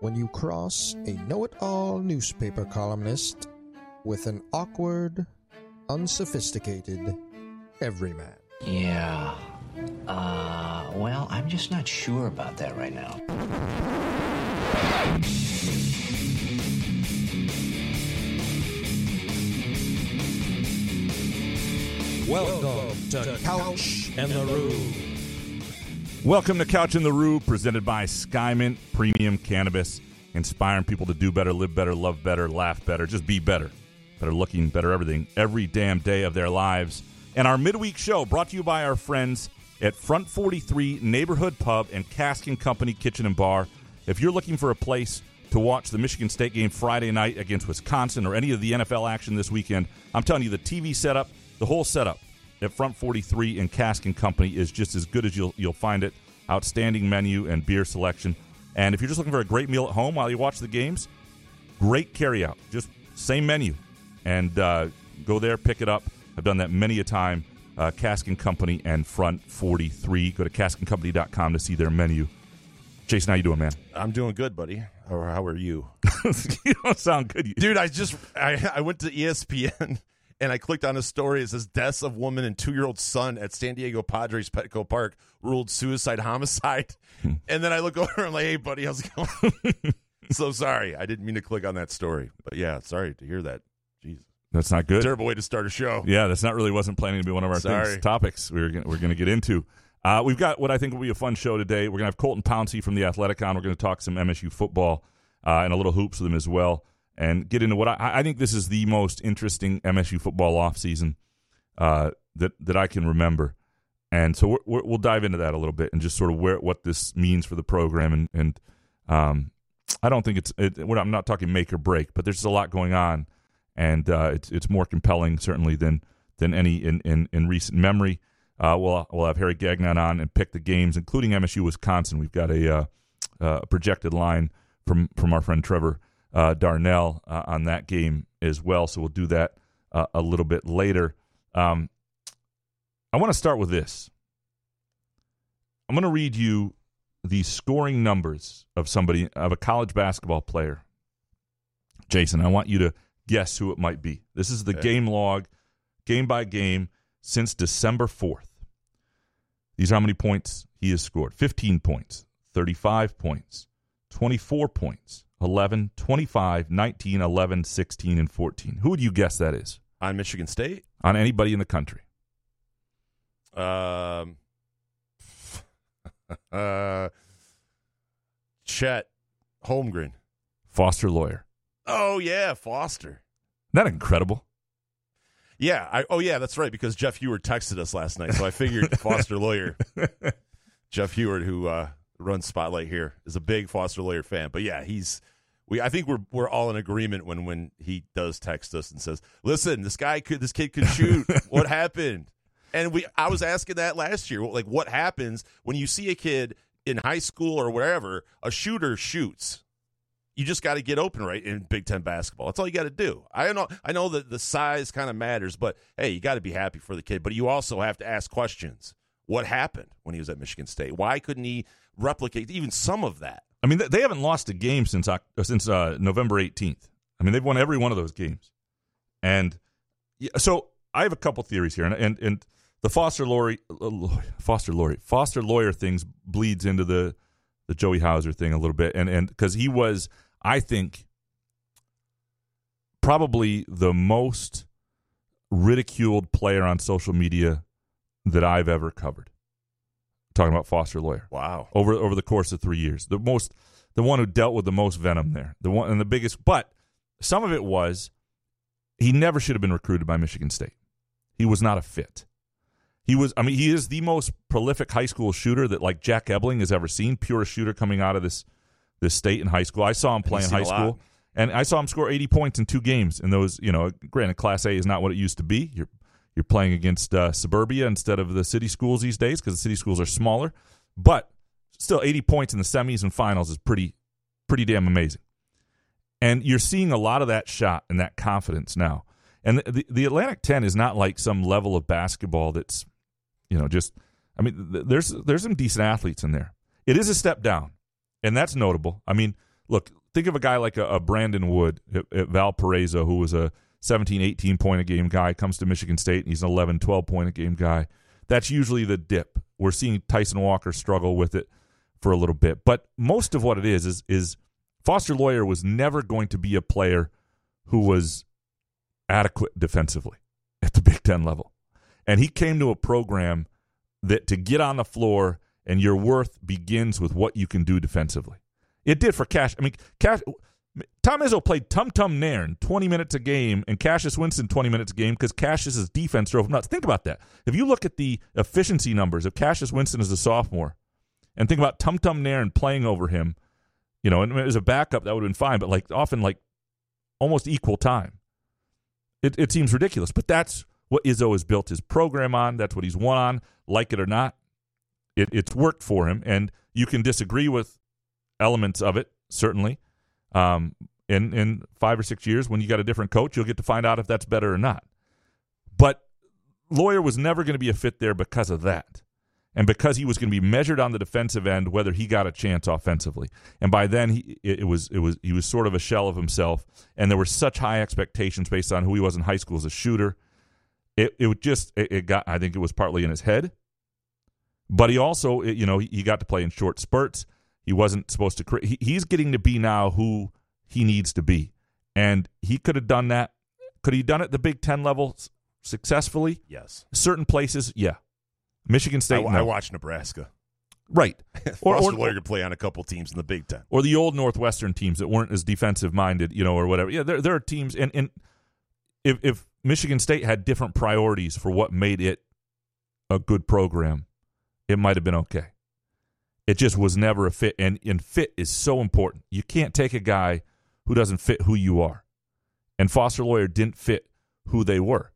when you cross a know it all newspaper columnist with an awkward, unsophisticated everyman? Yeah. Uh, well, I'm just not sure about that right now. Welcome to Couch and the Roo. Welcome to Couch in the Roo, presented by Skymint Premium Cannabis, inspiring people to do better, live better, love better, laugh better, just be better, better looking, better everything, every damn day of their lives. And our midweek show brought to you by our friends at Front 43 Neighborhood Pub and Cask and Company Kitchen and Bar. If you're looking for a place to watch the Michigan State game Friday night against Wisconsin or any of the NFL action this weekend, I'm telling you, the TV setup, the whole setup at Front 43 and Cask and Company is just as good as you'll you'll find it. Outstanding menu and beer selection. And if you're just looking for a great meal at home while you watch the games, great carryout. Just same menu, and uh, go there, pick it up. I've done that many a time. Uh, Cask and Company and Front 43. Go to caskandcompany.com to see their menu. Jason, how you doing, man? I'm doing good, buddy. Or how are you? you don't sound good, dude. I just I, I went to ESPN and I clicked on a story. It says deaths of woman and two year old son at San Diego Padres Petco Park ruled suicide homicide. and then I look over and I'm like, hey, buddy, how's it going? so sorry. I didn't mean to click on that story. But yeah, sorry to hear that. Jesus. That's not good. Terrible way to start a show. Yeah, that's not really wasn't planning to be one of our Sorry. things, topics we were gonna, we're going to get into. Uh, we've got what I think will be a fun show today. We're going to have Colton Pouncy from the Athletic on. We're going to talk some MSU football uh, and a little hoops with him as well, and get into what I, I think this is the most interesting MSU football offseason uh, that that I can remember. And so we're, we'll dive into that a little bit and just sort of where what this means for the program and and um, I don't think it's it, I'm not talking make or break, but there's a lot going on, and uh, it's it's more compelling certainly than than any in in, in recent memory. Uh, we'll we'll have Harry Gagnon on and pick the games, including MSU Wisconsin. We've got a uh, uh, projected line from from our friend Trevor uh, Darnell uh, on that game as well. So we'll do that uh, a little bit later. Um, I want to start with this. I'm going to read you the scoring numbers of somebody of a college basketball player. Jason, I want you to guess who it might be. This is the Okay. game log, game by game since December 4th. These are how many points he has scored 15 points, 35 points, 24 points, 11, 25, 19, 11, 16, and 14. Who would you guess that is? On Michigan State? On anybody in the country. Um, uh, Chet Holmgren. Foster Loyer. Oh, yeah, Foster. Isn't that incredible? Yeah. I, oh, yeah, that's right, because Jeff Heward texted us last night, so I figured Foster Loyer. Jeff Heward, who uh, runs Spotlight here, is a big Foster Loyer fan. But yeah, he's we. I think we're we're all in agreement when when he does text us and says, "Listen, this guy could, this kid could shoot. what happened?" And we, I was asking that last year. Like, what happens when you see a kid in high school or wherever a shooter shoots? You just got to get open right in Big Ten basketball. That's all you got to do. I know. I know that the size kind of matters, but hey, you got to be happy for the kid. But you also have to ask questions. What happened when he was at Michigan State? Why couldn't he replicate even some of that. I mean, they haven't lost a game since uh, since uh, November 18th. I mean, they've won every one of those games. And so I have a couple theories here, and and, and the Foster Loyer, Foster Loyer, Foster Loyer things bleeds into the the Joey Hauser thing a little bit, and and because he was, I think, probably the most ridiculed player on social media that I've ever covered. Talking about Foster Loyer. Wow. Over over the course of three years, the most, the one who dealt with the most venom there, the one and the biggest. But some of it was he never should have been recruited by Michigan State. He was not a fit. He was. I mean, he is the most prolific high school shooter that like Jack Ebling has ever seen. Purest shooter coming out of this this state in high school. I saw him play in high school, and I saw him score 80 points in two games. In those, you know, granted, Class A is not what it used to be. You're you're playing against uh, suburbia instead of the city schools these days because the city schools are smaller. But still, 80 points in the semis and finals is pretty pretty damn amazing. And you're seeing a lot of that shot and that confidence now. And the, the, Atlantic 10 is not like some level of basketball that's, you know, just. I mean, th- there's there's some decent athletes in there. It is a step down, and that's notable. I mean, look, think of a guy like a, a Brandon Wood at, at Valparaiso, who was a 17, 18 point a game guy, comes to Michigan State, and he's an 11, 12 point a game guy. That's usually the dip. We're seeing Tyson Walker struggle with it for a little bit, but most of what it is is is Foster Loyer was never going to be a player who was adequate defensively at the Big Ten level. And he came to a program that to get on the floor and your worth begins with what you can do defensively. It did for Cash. I mean, Cash. Tom Izzo played Tum Tum Nairn 20 minutes a game and Cassius Winston 20 minutes a game because Cassius's defense drove him nuts. Think about that. If you look at the efficiency numbers of Cassius Winston as a sophomore and think about Tum Tum Nairn playing over him, you know, and as a backup, that would have been fine, but like often like almost equal time. It, it seems ridiculous, but that's what Izzo has built his program on. That's what he's won on, like it or not. It, it's worked for him, and you can disagree with elements of it, certainly. Um, in, in five or six years, when you got a different coach, you'll get to find out if that's better or not. But Loyer was never going to be a fit there because of that. And because he was going to be measured on the defensive end whether he got a chance offensively. And by then he it, was it was he was sort of a shell of himself. And there were such high expectations based on who he was in high school as a shooter. It it would just it, it got I think it was partly in his head. But he also you know he got to play in short spurts he wasn't supposed to he, he's getting to be now who he needs to be and he could have done that could he done it at the Big 10 level successfully yes certain places yeah Michigan State. I, no. I watched Nebraska. Right. or, or, Loyer could play on a couple teams in the Big Ten, or the old Northwestern teams that weren't as defensive minded, you know, or whatever. Yeah, there there are teams, and and if if Michigan State had different priorities for what made it a good program, it might have been okay. It just was never a fit, and and fit is so important. You can't take a guy who doesn't fit who you are, and Foster Loyer didn't fit who they were.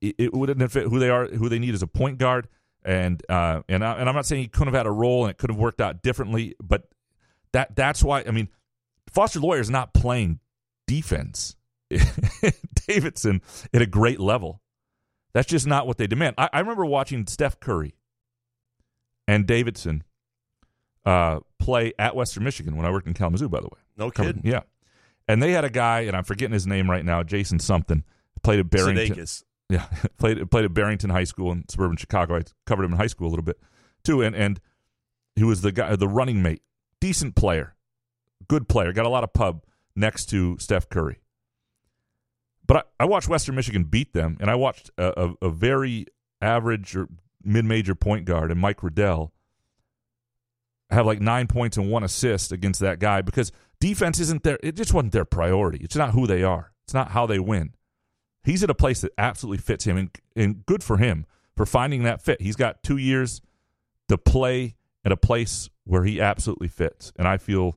It, it wouldn't fit who they are, who they need as a point guard and uh, and I, and I'm not saying he couldn't have had a role and it could have worked out differently, but that that's why I mean, Foster Loyer is not playing defense. Davidson at a great level. That's just not what they demand. I, I remember watching Steph Curry and Davidson uh, play at Western Michigan when I worked in Kalamazoo. By the way, no kidding. Yeah, and they had a guy, and I'm forgetting his name right now, Jason something, played at Barrington. Sudeikis. Yeah, played played at Barrington High School in suburban Chicago. I covered him in high school a little bit too, and and he was the guy, the running mate, decent player, good player, got a lot of pub next to Steph Curry. But I, I watched Western Michigan beat them, and I watched a, a, a very average or mid major point guard and Mike Riddell have like nine points and one assist against that guy because defense isn't there. It just wasn't their priority. It's not who they are. It's not how they win. He's at a place that absolutely fits him, and, and good for him for finding that fit. He's got two years to play at a place where he absolutely fits, and I feel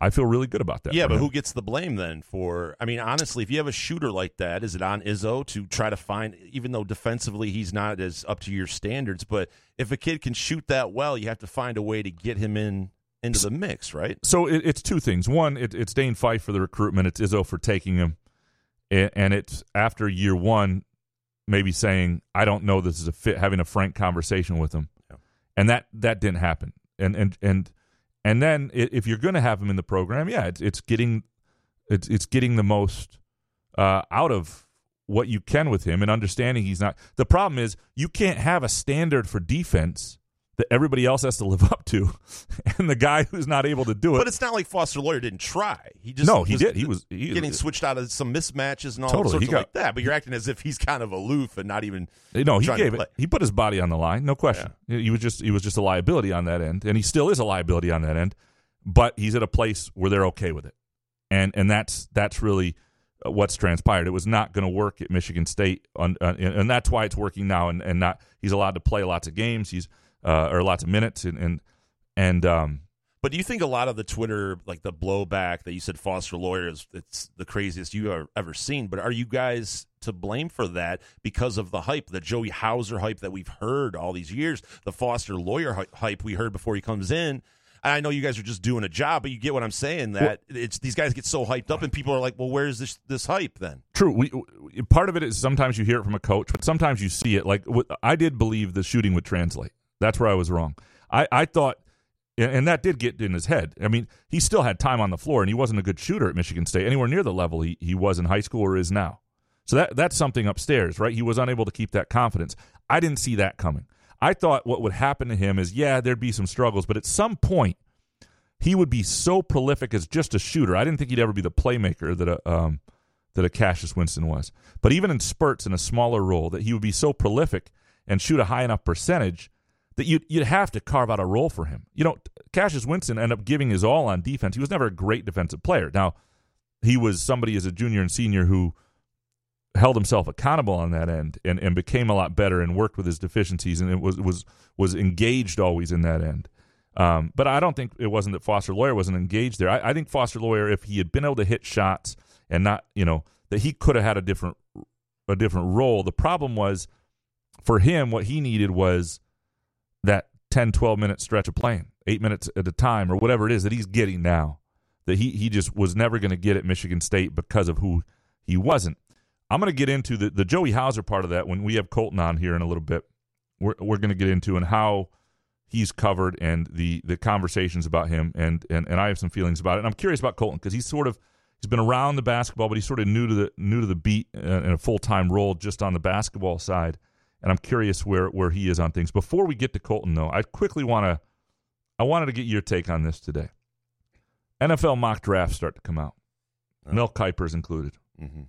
I feel really good about that. Yeah, but him. who gets the blame then for? I mean, honestly, if you have a shooter like that, is it on Izzo to try to find? Even though defensively he's not as up to your standards, but if a kid can shoot that well, you have to find a way to get him in into the mix, right? So it, it's two things. One, it, it's Dane Fife for the recruitment. It's Izzo for taking him and it's after year one, maybe saying, "I don't know this is a fit," having a frank conversation with him, yeah. and that that didn't happen. and and and and then if you're going to have him in the program, yeah, it's it's getting it's it's getting the most uh, out of what you can with him and understanding he's not. The problem is you can't have a standard for defense that everybody else has to live up to, and the guy who's not able to do it. But it's not like Foster Loyer didn't try. He just No, he did. He was- he- getting switched out of some mismatches and all Totally. sorts got- like that. But you're acting as if he's kind of aloof and not even. No, he gave it. He put his body on the line, no question. He was just he was just a liability on that end, and he still is a liability on that end. But he's at a place where they're okay with it, and and that's that's really uh, what's transpired. It was not going to work at Michigan State, on, uh, and, and that's why it's working now. And, and not he's allowed to play lots of games. He's uh, or lots of minutes, and and and um, But do you think a lot of the Twitter, like the blowback that you said Foster Loyer's, it's the craziest you have ever seen? But are you guys to blame for that because of the hype, the Joey Hauser hype that we've heard all these years, the Foster Loyer hype we heard before he comes in? And I know you guys are just doing a job, but you get what I'm saying. That it's these guys get so hyped up, and people are like, "Well, where's this this hype then?" True. We, we- part of it is sometimes you hear it from a coach, but sometimes you see it. Like what, I did believe the shooting would translate. That's where I was wrong. I, I thought, and that did get in his head. I mean, he still had time on the floor, and he wasn't a good shooter at Michigan State, anywhere near the level he, he was in high school or is now. So that that's something upstairs, right? He was unable to keep that confidence. I didn't see that coming. I thought what would happen to him is, yeah, there'd be some struggles, but at some point, he would be so prolific as just a shooter. I didn't think he'd ever be the playmaker that a um, that a Cassius Winston was. But even in spurts in a smaller role, that he would be so prolific and shoot a high enough percentage that you'd you'd have to carve out a role for him. You know, Cassius Winston ended up giving his all on defense. He was never a great defensive player. Now, he was somebody as a junior and senior who held himself accountable on that end and, and became a lot better and worked with his deficiencies and it was was was engaged always in that end. Um, but I don't think it wasn't that Foster Loyer wasn't engaged there. I, I think Foster Loyer, if he had been able to hit shots and not, you know, that he could have had a different a different role. The problem was for him, what he needed was that 10, 12 minute stretch of playing, eight minutes at a time, or whatever it is that he's getting now. That he he just was never going to get at Michigan State because of who he wasn't. I'm going to get into the, the Joey Hauser part of that when we have Colton on here in a little bit. We're we're going to get into and how he's covered and the the conversations about him and and and I have some feelings about it. And I'm curious about Colton because he's sort of he's been around the basketball, but he's sort of new to the new to the beat uh, in a full time role just on the basketball side. And I'm curious where where he is on things. Before we get to Colton, though, I quickly want to I wanted to get your take on this today. NFL mock drafts start to come out. Mel Kiper's included. Mm-hmm.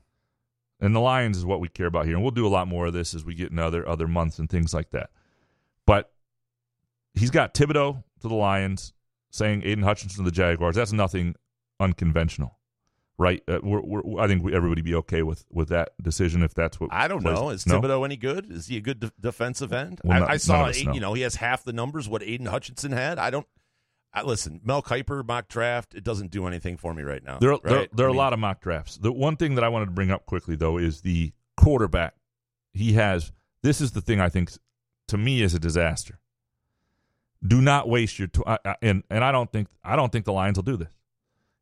And the Lions is what we care about here. And we'll do a lot more of this as we get in other other months and things like that. But he's got Thibodeaux to the Lions, saying Aidan Hutchinson to the Jaguars. That's nothing unconventional, right? Uh, we're, we're, I think we, everybody be okay with, with that decision if that's what I don't plays- know. Is No? Thibodeaux any good? Is he a good de- defensive end? Well, I, no- I saw, of us eight- know. you know, he has half the numbers what Aidan Hutchinson had. I don't. I, listen, Mel Kiper mock draft. It doesn't do anything for me right now. There, right? there, there are mean, a lot of mock drafts. The one thing that I wanted to bring up quickly, though, is the quarterback. He has this is the thing I think to me is a disaster. Do not waste your I, I, and and I don't think I don't think the Lions will do this.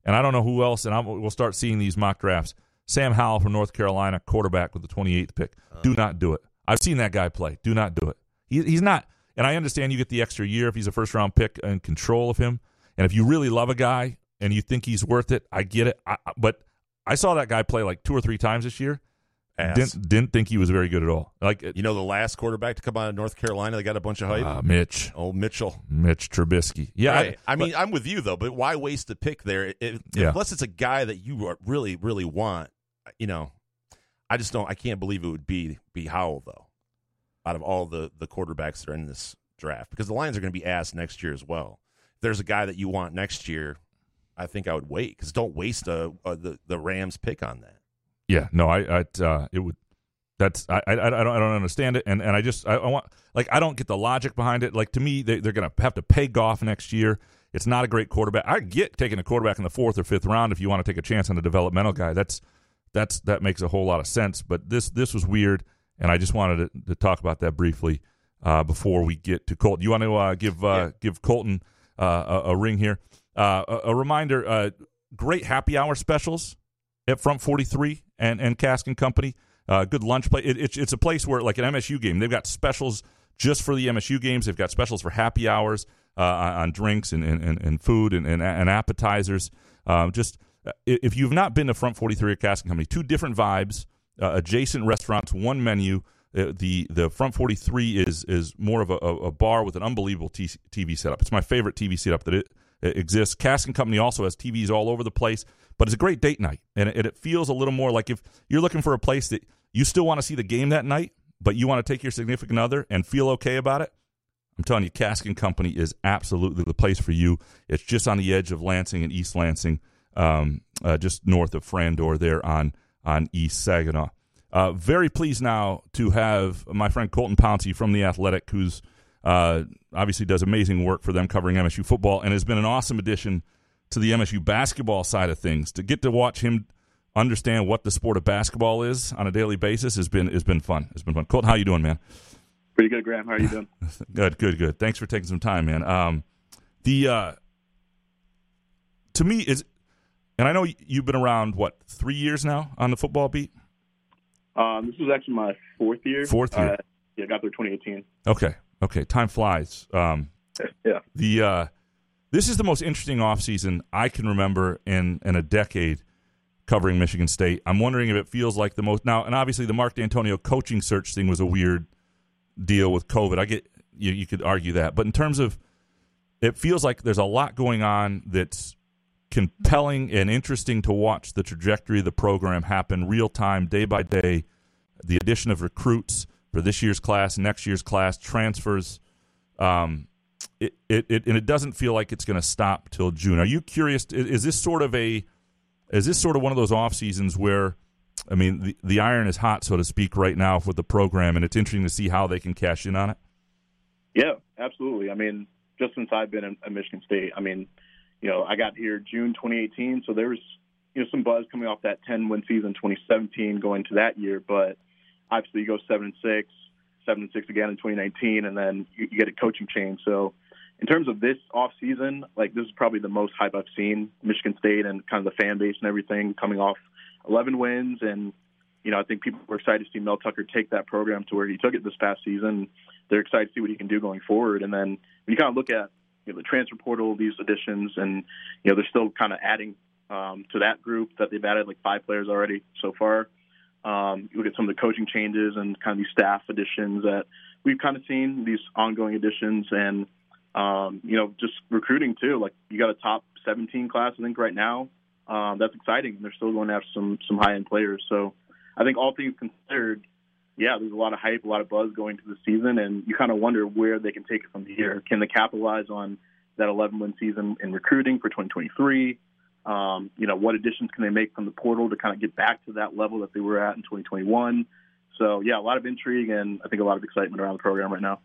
And I don't know who else. And I'm, we'll start seeing these mock drafts. Sam Howell from North Carolina, quarterback with the 28th pick. Uh. Do not do it. I've seen that guy play. Do not do it. He, he's not. And I understand you get the extra year if he's a first round pick and control of him. And if you really love a guy and you think he's worth it, I get it. I, I- but I saw that guy play like two or three times this year. Ass. Didn't didn't think he was very good at all. Like You know, the last quarterback to come out of North Carolina, they got a bunch of hype. uh, Mitch, oh, Mitchell. Mitch Trubisky. Yeah, Right. I, but- mean, I'm with you though, but why waste a pick there? It- it- Yeah. Unless it's a guy that you really, really want. You know, I just don't. I can't believe it would be be Howell though. Out of all the the quarterbacks that are in this draft, because the Lions are going to be asked next year as well. If there's a guy that you want next year, I think I would wait because don't waste a, a the the Rams pick on that. Yeah, no, I, I uh, it would. That's I, I, I don't, I don't understand it, and and I just, I, I want, like, I don't get the logic behind it. Like to me, they, they're going to have to pay Goff next year. It's not a great quarterback. I get taking a quarterback in the fourth or fifth round if you want to take a chance on a developmental guy. That's that's that makes a whole lot of sense. But this this was weird, and I just wanted to, to talk about that briefly uh, before we get to Colton. You want to uh, give uh, give Colton uh, a, a ring here? Uh, a, a reminder: uh, great happy hour specials at Front 43 and, and Cask and Company. Uh, good lunch place. It, it's it's a place where, like an MSU game, they've got specials just for the MSU games. They've got specials for happy hours. uh, on drinks and, and, and food and, and, appetizers. Um, just uh, if you've not been to Front 43 or Cask and Company, two different vibes, uh, adjacent restaurants, one menu. Uh, the the front 43 is is more of a, a bar with an unbelievable TV setup. It's my favorite TV setup that it, it, exists. Cask and Company also has TVs all over the place, but it's a great date night, and it, it feels a little more like if you're looking for a place that you still want to see the game that night, but you want to take your significant other and feel okay about it. I'm telling you, Cask and Company is absolutely the place for you. It's just on the edge of Lansing and East Lansing, um, uh, just north of Frandor, there on on East Saginaw. Uh, very pleased now to have my friend Colton Pouncy from The Athletic, who's uh, obviously does amazing work for them covering MSU football and has been an awesome addition to the MSU basketball side of things. To get to watch him understand what the sport of basketball is on a daily basis has been has been fun. It's been fun. Colton, how you doing, man? Pretty good, Graham. How are you doing? good, good, good. Thanks for taking some time, man. Um, the uh, to me is, and I know you've been around what three years now on the football beat. Um, this was actually my fourth year. Fourth year. Uh, yeah, got there 2018. Okay. Okay. Time flies. Um, yeah. The uh, this is the most interesting offseason I can remember in in a decade covering Michigan State. I'm wondering if it feels like the most now, and obviously the Mark Dantonio coaching search thing was a weird deal with COVID. I get you, you could argue that, but in terms of it feels like there's a lot going on that's compelling and interesting to watch the trajectory of the program happen real time, day by day. The addition of recruits for this year's class, next year's class, transfers. Um, it, it, it, and it doesn't feel like it's going to stop till June. Are you curious? Is, is, this sort of a, is this sort of one of those off seasons where, I mean, the, the iron is hot, so to speak, right now for the program, and it's interesting to see how they can cash in on it? Yeah, absolutely. I mean, just since I've been at Michigan State, I mean, you know, I got here June 2018, so there was you know some buzz coming off that 10 win season 2017 going to that year, but obviously you go seven and six, seven and six again in 2019, and then you, you get a coaching change. So in terms of this off season, like this is probably the most hype I've seen Michigan State and kind of the fan base and everything coming off 11 wins, and you know I think people were excited to see Mel Tucker take that program to where he took it this past season. They're excited to see what he can do going forward, and then when you kind of look at you know, the transfer portal, these additions, and you know they're still kind of adding um, to that group that they've added like five players already so far. Um, you look at some of the coaching changes and kind of these staff additions that we've kind of seen these ongoing additions, and um, you know just recruiting too. Like you got a top 17 class, I think right now. Um, that's exciting. They're still going after some some high end players. So I think all things considered, yeah, there's a lot of hype, a lot of buzz going to the season, and you kind of wonder where they can take it from here. Can they capitalize on that 11 win season in recruiting for 2023? Um, you know, what additions can they make from the portal to kind of get back to that level that they were at in 2021? So, yeah, a lot of intrigue and I think a lot of excitement around the program right now.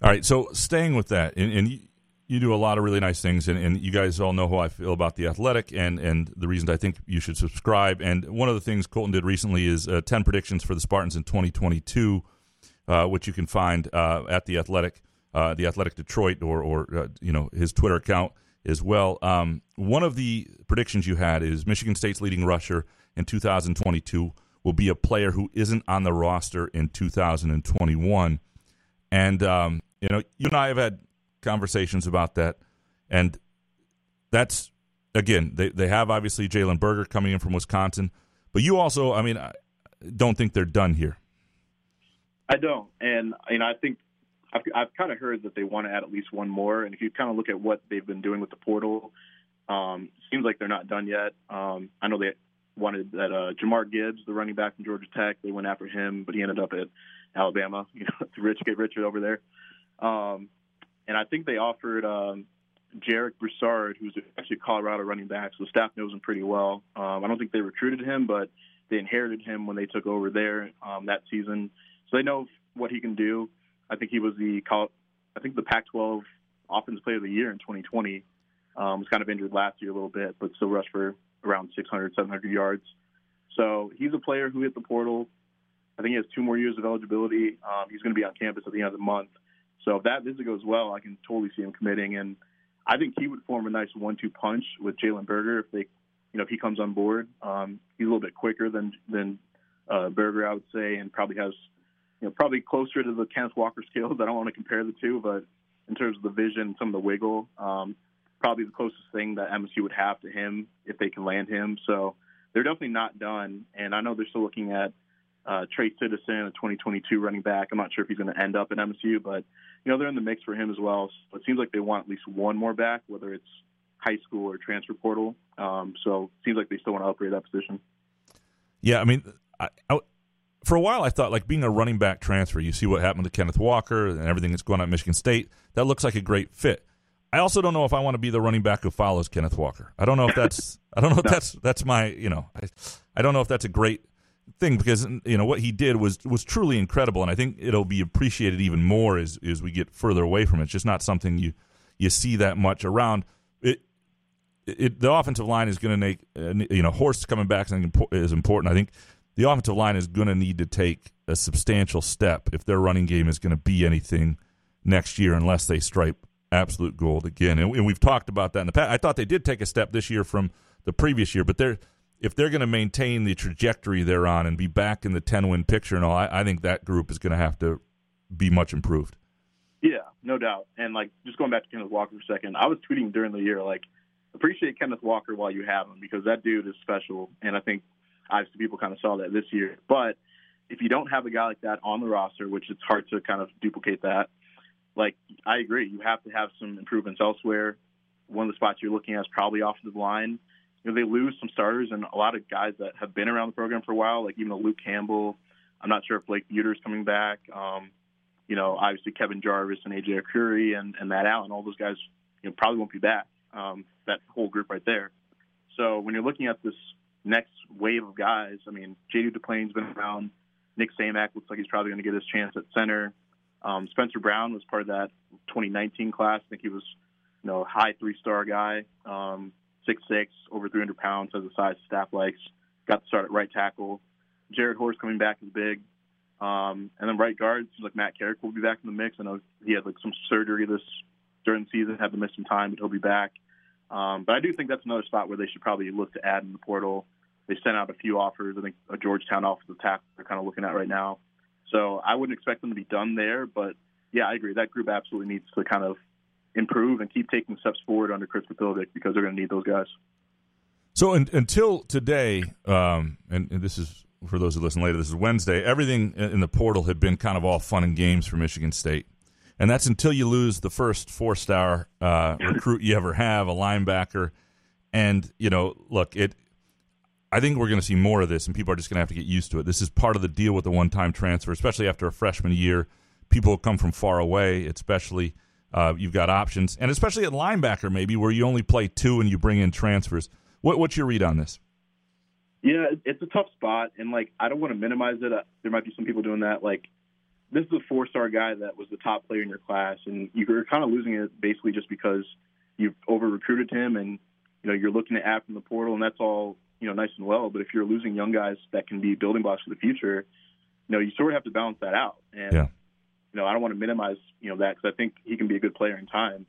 All right, so staying with that, and, and you do a lot of really nice things, and, and, you guys all know how I feel about the athletic, and and the reasons I think you should subscribe. And one of the things Colton did recently is uh, ten predictions for the Spartans in 2022, uh, which you can find uh, at the athletic, uh, the Athletic Detroit, or or uh, you know his Twitter account as well. Um, one of the predictions you had is Michigan State's leading rusher in 2022 will be a player who isn't on the roster in 2021, and um, you know you and I have had conversations about that. And that's, again, they, they have obviously Jalen Berger coming in from Wisconsin. But you also, I mean, I don't think they're done here. I don't. And, you know, I think I've, I've kind of heard that they want to add at least one more. And if you kind of look at what they've been doing with the portal, um, seems like they're not done yet. Um, I know they wanted that uh, Jahmyr Gibbs, the running back from Georgia Tech, they went after him, but he ended up at Alabama. You know, to rich get richer over there. Um, and I think they offered um, Jarek Broussard, who's actually Colorado running back, so the staff knows him pretty well. Um, I don't think they recruited him, but they inherited him when they took over there um, that season, so they know what he can do. I think he was the I think the Pac-12 Offensive Player of the Year in 2020. Um, was kind of injured last year a little bit, but still rushed for around 600, 700 yards. So he's a player who hit the portal. I think he has two more years of eligibility. Um, he's going to be on campus at the end of the month. So if that visit goes well, I can totally see him committing, and I think he would form a nice one-two punch with Jalen Berger if they, you know, if he comes on board. Um, he's a little bit quicker than than uh, Berger, I would say, and probably has, you know, probably closer to the Kenneth Walker skills. I don't want to compare the two, but in terms of the vision, some of the wiggle. Um, probably the closest thing that MSU would have to him if they can land him. So they're definitely not done. And I know they're still looking at uh, Trey Citizen, a 2022 running back. I'm not sure if he's going to end up at MSU, but you know they're in the mix for him as well. So it seems like they want at least one more back, whether it's high school or transfer portal. Um, so it seems like they still want to upgrade that position. Yeah, I mean, I, I, for a while I thought like being a running back transfer. You see what happened to Kenneth Walker and everything that's going on at Michigan State. That looks like a great fit. I also don't know if I want to be the running back who follows Kenneth Walker. I don't know if that's I don't know if that's that's my you know I, I don't know if that's a great thing because you know what he did was was truly incredible, and I think it'll be appreciated even more as as we get further away from it. It's just not something you you see that much around. It, it the offensive line is going to make uh, you know Horst coming back is important. I think the offensive line is going to need to take a substantial step if their running game is going to be anything next year, unless they stripe absolute gold again. And, we've talked about that in the past. I thought they did take a step this year from the previous year, but they're if they're going to maintain the trajectory they're on and be back in the ten win picture and all, I, I think that group is going to have to be much improved. Yeah, no doubt. And like just going back to Kenneth Walker for a second, I was tweeting during the year like appreciate Kenneth Walker while you have him because that dude is special, and I think obviously people kind of saw that this year. But if you don't have a guy like that on the roster, which it's hard to kind of duplicate that, like I agree, you have to have some improvements elsewhere. One of the spots you're looking at is probably offensive line. You know, they lose some starters and a lot of guys that have been around the program for a while, like even Luke Campbell. I'm not sure if Blake is coming back. Um, you know, obviously Kevin Jarvis and AJ Arcuri and, and Matt Allen, all those guys, you know, probably won't be back. Um, that whole group right there. So when you're looking at this next wave of guys, I mean, JD Duplain's been around. Nick Samac looks like he's probably going to get his chance at center. Um, Spencer Brown was part of that 2019 class. I think he was, you know, high three-star guy, um, six six, over 300 pounds, has the size staff likes. Got to start at right tackle. Jarrett Horst coming back is big. Um, and then right guard, seems like Matt Carrick will be back in the mix. I know he had like some surgery this during the season, had to miss some time, but he'll be back. Um, but I do think that's another spot where they should probably look to add in the portal. They sent out a few offers. I think a Georgetown offensive tackle they're kind of looking at right now. So I wouldn't expect them to be done there, but yeah, I agree. That group absolutely needs to kind of improve and keep taking steps forward under Chris Kapilovic because they're going to need those guys. So in, until today, um, and, and, this is for those who listen later, this is Wednesday. Everything in the portal had been kind of all fun and games for Michigan State, and that's until you lose the first four-star uh, recruit you ever have, a linebacker. And you know, look, it I think we're going to see more of this, and people are just going to have to get used to it. This is part of the deal with the one-time transfer, especially after a freshman year. People come from far away, especially uh, you've got options, and especially at linebacker, maybe where you only play two and you bring in transfers. What, what's your read on this? Yeah, it's a tough spot, and like I don't want to minimize it. Uh, there might be some people doing that. Like this is a four-star guy that was the top player in your class, and you're kind of losing it basically just because you've over-recruited him, and you know you're looking to add from the portal, and that's all you know, nice and well. But if you're losing young guys that can be building blocks for the future, you know, you sort of have to balance that out. And yeah. you know, I don't want to minimize you know that because I think he can be a good player in time.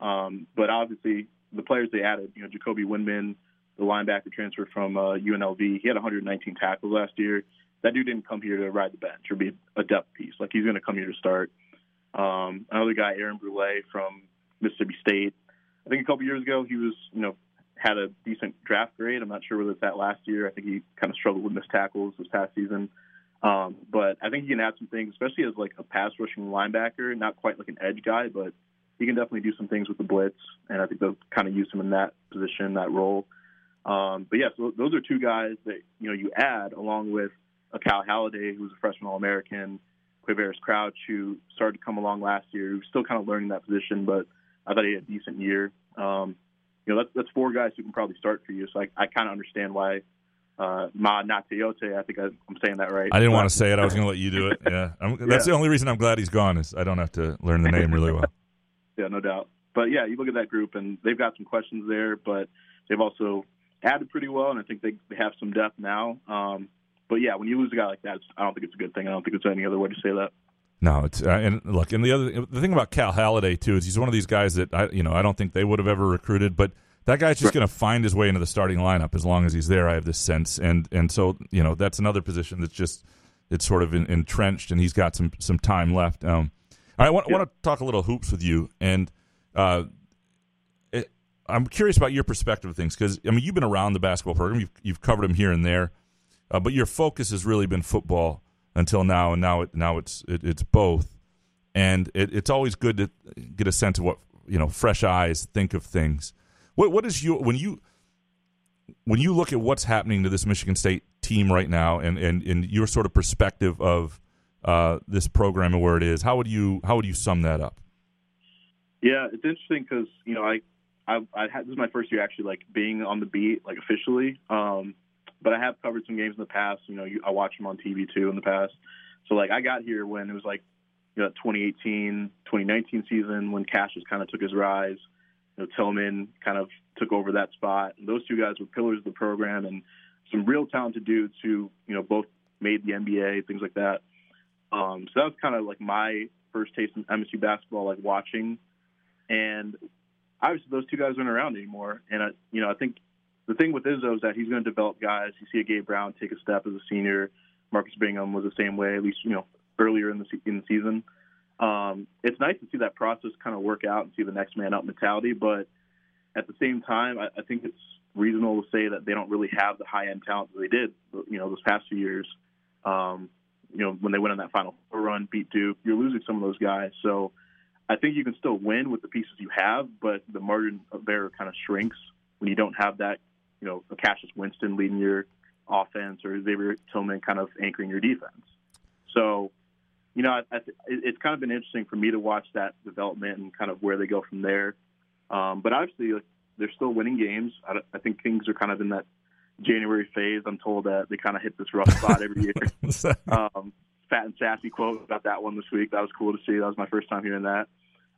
Um, but obviously, the players they added, you know, Jacoby Windmon, the linebacker transfer from uh, UNLV, he had 119 tackles last year. That dude didn't come here to ride the bench or be a depth piece. Like he's going to come here to start. Um, another guy, Aaron Brule from Mississippi State. I think a couple years ago he was, you know, had a decent draft grade. I'm not sure whether it's that last year. I think he kind of struggled with missed tackles this past season. Um, but I think he can add some things, especially as like a pass rushing linebacker, not quite like an edge guy, but he can definitely do some things with the blitz. And I think they'll kind of use him in that position, that role. Um, but yeah, so those are two guys that, you know, you add along with a Cal Haladay, who was a freshman All American, Quavaris Crouch, who started to come along last year, who's still kind of learning that position, but I thought he had a decent year. Um, you know, that's, that's four guys who can probably start for you. So I, I kind of understand why uh, Ma Natayote, I think I, am saying that right. I didn't want to say it. I was going to let you do it. Yeah. I'm, that's yeah. the only reason I'm glad he's gone is I don't have to learn the name really well. yeah, no doubt. But yeah, you look at that group and they've got some questions there, but they've also added pretty well, and I think they, they have some depth now. Um, but yeah, when you lose a guy like that, I don't think it's a good thing. I don't think there's any other way to say that. No, it's uh, and look, and the other the thing about Cal Haladay too is he's one of these guys that I you know I don't think they would have ever recruited, but that guy's just going to find his way into the starting lineup as long as he's there. I have this sense, and and so you know that's another position that's just it's sort of in, entrenched, and he's got some some time left. Um, right, I want, I want to talk a little hoops with you, and uh, it, I'm curious about your perspective of things because I mean you've been around the basketball program, you've you've covered them here and there, uh, but your focus has really been football until now, and now it now it's it, it's both, and it, it's always good to get a sense of what you know fresh eyes think of things. What what is your when you when you look at what's happening to this Michigan State team right now, and and, and your sort of perspective of uh, this program and where it is, how would you how would you sum that up? Yeah, it's interesting because you know I, I I had this is my first year actually like being on the beat like officially, um, but I have covered some games in the past. You know, you, I watched them on TV too in the past. So like I got here when it was like you know 2018 2019 season when Cassius kind of took his rise. You know, Tillman kind of took over that spot. And those two guys were pillars of the program and some real talented dudes who you know both made the NBA, things like that. Um, so that was kind of like my first taste in MSU basketball, like watching. And obviously, those two guys aren't around anymore. And I, you know, I think the thing with Izzo is that he's going to develop guys. You see a Gabe Brown take a step as a senior. Marcus Bingham was the same way, at least you know earlier in the in the season. Um, it's nice to see that process kind of work out and see the next man up mentality. But at the same time, I, I think it's reasonable to say that they don't really have the high end talent that they did, you know, those past few years. Um, you know, when they went on that final run, beat Duke, you're losing some of those guys. So I think you can still win with the pieces you have, but the margin of error kind of shrinks when you don't have that, you know, a Cassius Winston leading your offense or Xavier Tillman kind of anchoring your defense. So, you know, I, I, it's kind of been interesting for me to watch that development and kind of where they go from there. Um, but obviously, like, they're still winning games. I, I think Kings are kind of in that January phase. I'm told that they kind of hit this rough spot every year. um, fat and sassy quote about that one this week. That was cool to see. That was my first time hearing that.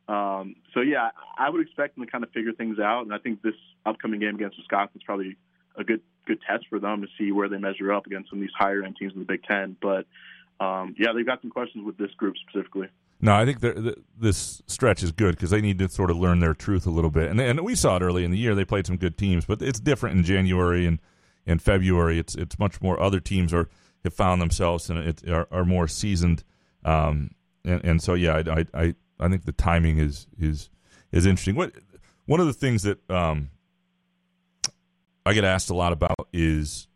Um, so yeah, I would expect them to kind of figure things out, and I think this upcoming game against Wisconsin is probably a good good test for them to see where they measure up against some of these higher end teams in the Big Ten. But um, yeah, they've got some questions with this group specifically. No, I think this stretch is good because they need to sort of learn their truth a little bit, and and we saw it early in the year. They played some good teams, but it's different in January and in February. It's it's much more. Other teams are have found themselves and it, are, are more seasoned, um, and, and so yeah, I, I I think the timing is is is interesting. What one of the things that um, I get asked a lot about is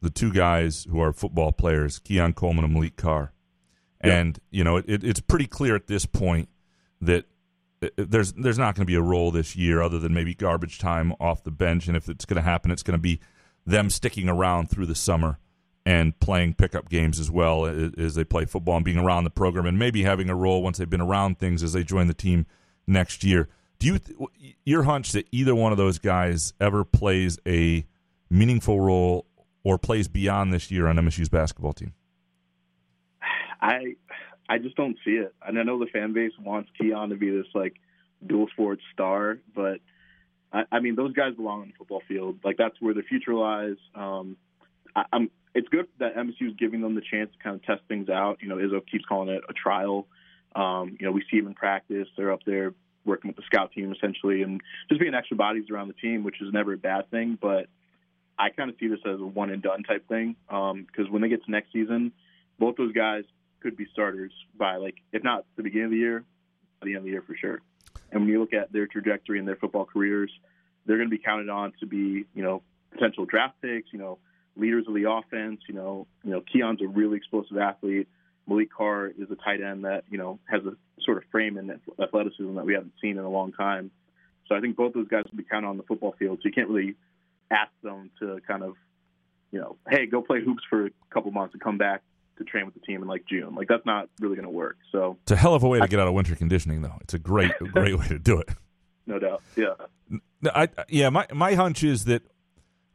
the two guys who are football players, Keon Coleman and Maliq Carr, and you know it, it's pretty clear at this point that there's there's not going to be a role this year other than maybe garbage time off the bench, and if it's going to happen, it's going to be them sticking around through the summer and playing pickup games as well as they play football and being around the program and maybe having a role once they've been around things as they join the team next year. Do you your hunch that either one of those guys ever plays a meaningful role or plays beyond this year on MSU's basketball team? I I just don't see it. And I know the fan base wants Keon to be this like dual sports star, but I, I mean those guys belong on the football field. Like that's where their future lies. Um, I, I'm it's good that MSU is giving them the chance to kind of test things out. You know, Izzo keeps calling it a trial. Um, you know, we see them in practice. They're up there working with the scout team essentially and just being extra bodies around the team, which is never a bad thing. But I kind of see this as a one and done type thing because um, when they get to next season, both those guys could be starters by like if not the beginning of the year, by the end of the year for sure. And when you look at their trajectory and their football careers, they're going to be counted on to be you know potential draft picks, you know leaders of the offense. You know, you know, Keon's a really explosive athlete. Maliq Carr is a tight end that you know has a sort of frame and athleticism that we haven't seen in a long time. So I think both those guys will be counted on the football field. So you can't really ask them to kind of, you know, hey, go play hoops for a couple months and come back to train with the team in like June. Like that's not really going to work. So it's a hell of a way to get out of winter conditioning, though. It's a great, great way to do it. No doubt. Yeah. I yeah. My my hunch is that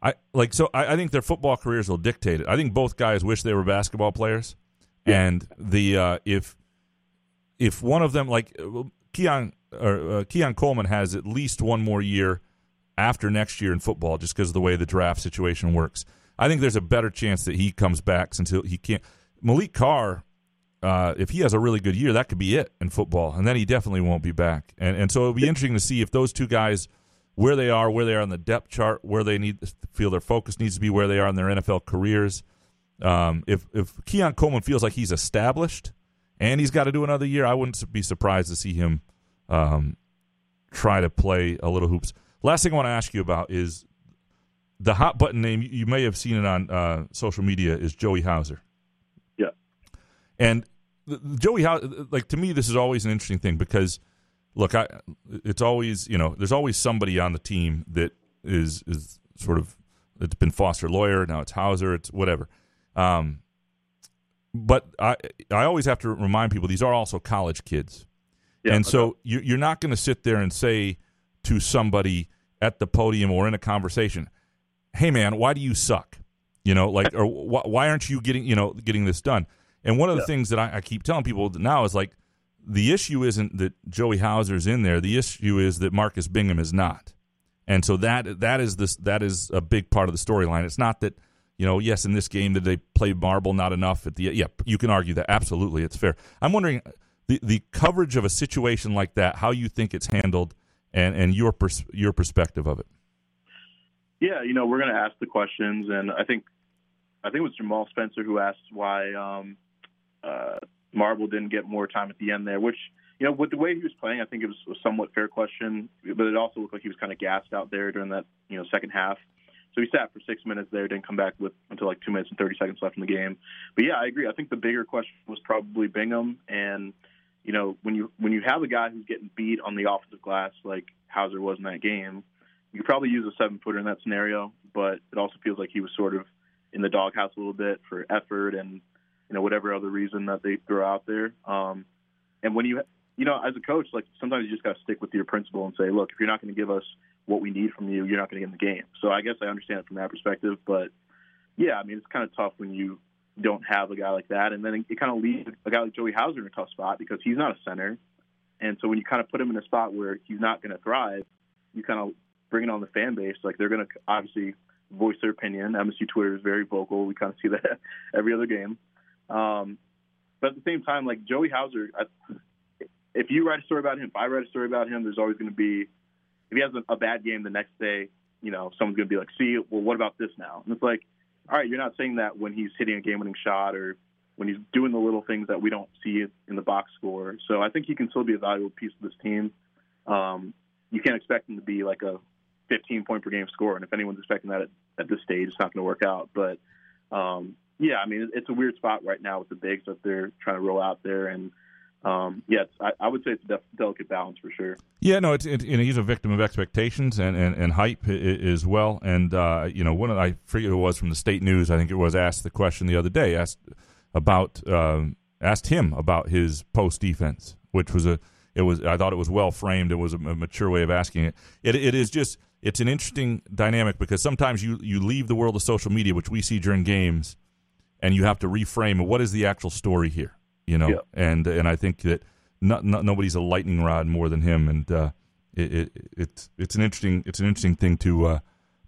I like so I, I, think their football careers will dictate it. I think both guys wish they were basketball players, yeah. and the uh, if if one of them like Keon or uh, Keon Coleman has at least one more year after next year in football, just because of the way the draft situation works. I think there's a better chance that he comes back since he can't. Maliq Carr, uh, if he has a really good year, that could be it in football, and then he definitely won't be back. And and so it'll be interesting to see if those two guys where they are, where they are on the depth chart, where they need feel their focus needs to be, where they are in their NFL careers. Um, if if Keon Coleman feels like he's established and he's got to do another year. I wouldn't be surprised to see him um, try to play a little hoops. Last thing I want to ask you about is the hot button name. You may have seen it on uh, social media. Is Joey Hauser? Yeah, and Joey Hauser. Like to me, this is always an interesting thing because look, I it's always you know there's always somebody on the team that is is sort of it's been Foster Loyer now it's Hauser it's whatever. Um, but I I always have to remind people these are also college kids, yeah, and so you, you're not going to sit there and say to somebody at the podium or in a conversation, "Hey man, why do you suck?" You know, like or why aren't you getting you know getting this done? And one of the Yeah. things that I, I keep telling people now is like the issue isn't that Joey Hauser's in there. The issue is that Marcus Bingham is not. And so that that is this that is a big part of the storyline. It's not that you know, yes, in this game did they play marble not enough at the yeah, you can argue that absolutely it's fair. I'm wondering the the coverage of a situation like that, how you think it's handled, and and your pers- your perspective of it. Yeah, you know, we're going to ask the questions, and I think I think it was Jamal Spencer who asked why um, uh, Marble didn't get more time at the end there. Which, you know, with the way he was playing, I think it was a somewhat fair question, but it also looked like he was kind of gassed out there during that you know second half. So he sat for six minutes there, didn't come back with until like two minutes and thirty seconds left in the game. But yeah, I agree. I think the bigger question was probably Bingham, and you know, when you when you have a guy who's getting beat on the offensive glass like Hauser was in that game, you probably use a seven footer in that scenario. But it also feels like he was sort of in the doghouse a little bit for effort and you know whatever other reason that they throw out there. Um, and when you you know as a coach, like sometimes you just got to stick with your principle and say, look, if you're not going to give us what we need from you, you're not going to get in the game. So I guess I understand it from that perspective. But yeah, I mean it's kind of tough when you don't have a guy like that, and then it, kind of leaves a guy like Joey Hauser in a tough spot because he's not a center, and so when you kind of put him in a spot where he's not going to thrive, you kind of bring it on the fan base. Like they're going to obviously voice their opinion. MSU Twitter is very vocal. We kind of see that every other game. Um, but at the same time, like Joey Hauser, I, if you write a story about him, if I write a story about him, there's always going to be, if he has a, a bad game the next day, you know, someone's going to be like, see, well, what about this now? And it's like, all right, you're not saying that when he's hitting a game-winning shot or when he's doing the little things that we don't see in the box score. So I think he can still be a valuable piece of this team. Um, you can't expect him to be like a 15 point per game scorer, and if anyone's expecting that at, at this stage, it's not going to work out. But um, yeah, I mean, it's a weird spot right now with the bigs that they're trying to roll out there, and um, yeah, it's, I, I would say it's a def- delicate balance for sure. Yeah, no, it's it, you know, he's a victim of expectations and, and, and hype as well. And uh, you know, one of I forget who it was from the state news. I think it was asked the question the other day, asked about um, asked him about his post defense, which was a it was I thought it was well framed. It was a, a mature way of asking it. It it is just it's an interesting dynamic because sometimes you you leave the world of social media, which we see during games, and you have to reframe what is the actual story here, you know. Yeah. And and I think that not, not, nobody's a lightning rod more than him, and uh, it, it it's it's an interesting it's an interesting thing to uh,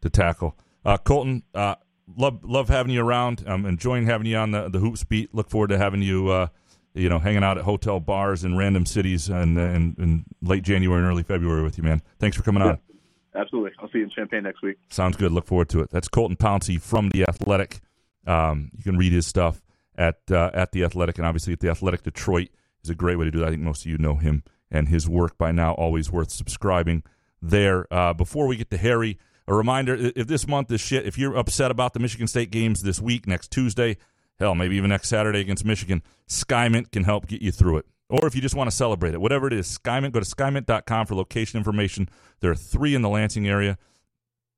to tackle. Uh, Colton, uh, love love having you around. I'm enjoying having you on the the hoops beat. Look forward to having you. Uh, you know, hanging out at hotel bars in random cities and in, in late January and early February with you, man. Thanks for coming on. Absolutely. I'll see you in Champaign next week. Sounds good. Look forward to it. That's Colton Pouncy from the Athletic. Um, you can read his stuff at uh, at the Athletic, and obviously at the Athletic Detroit is a great way to do that. I think most of you know him and his work by now. Always worth subscribing there. Uh, before we get to Harry, a reminder: if this month is shit, if you're upset about the Michigan State games this week, next Tuesday, hell, maybe even next Saturday against Michigan, Skymint can help get you through it. Or if you just want to celebrate it, whatever it is, Skymint, go to skymint.com for location information. There are three in the Lansing area,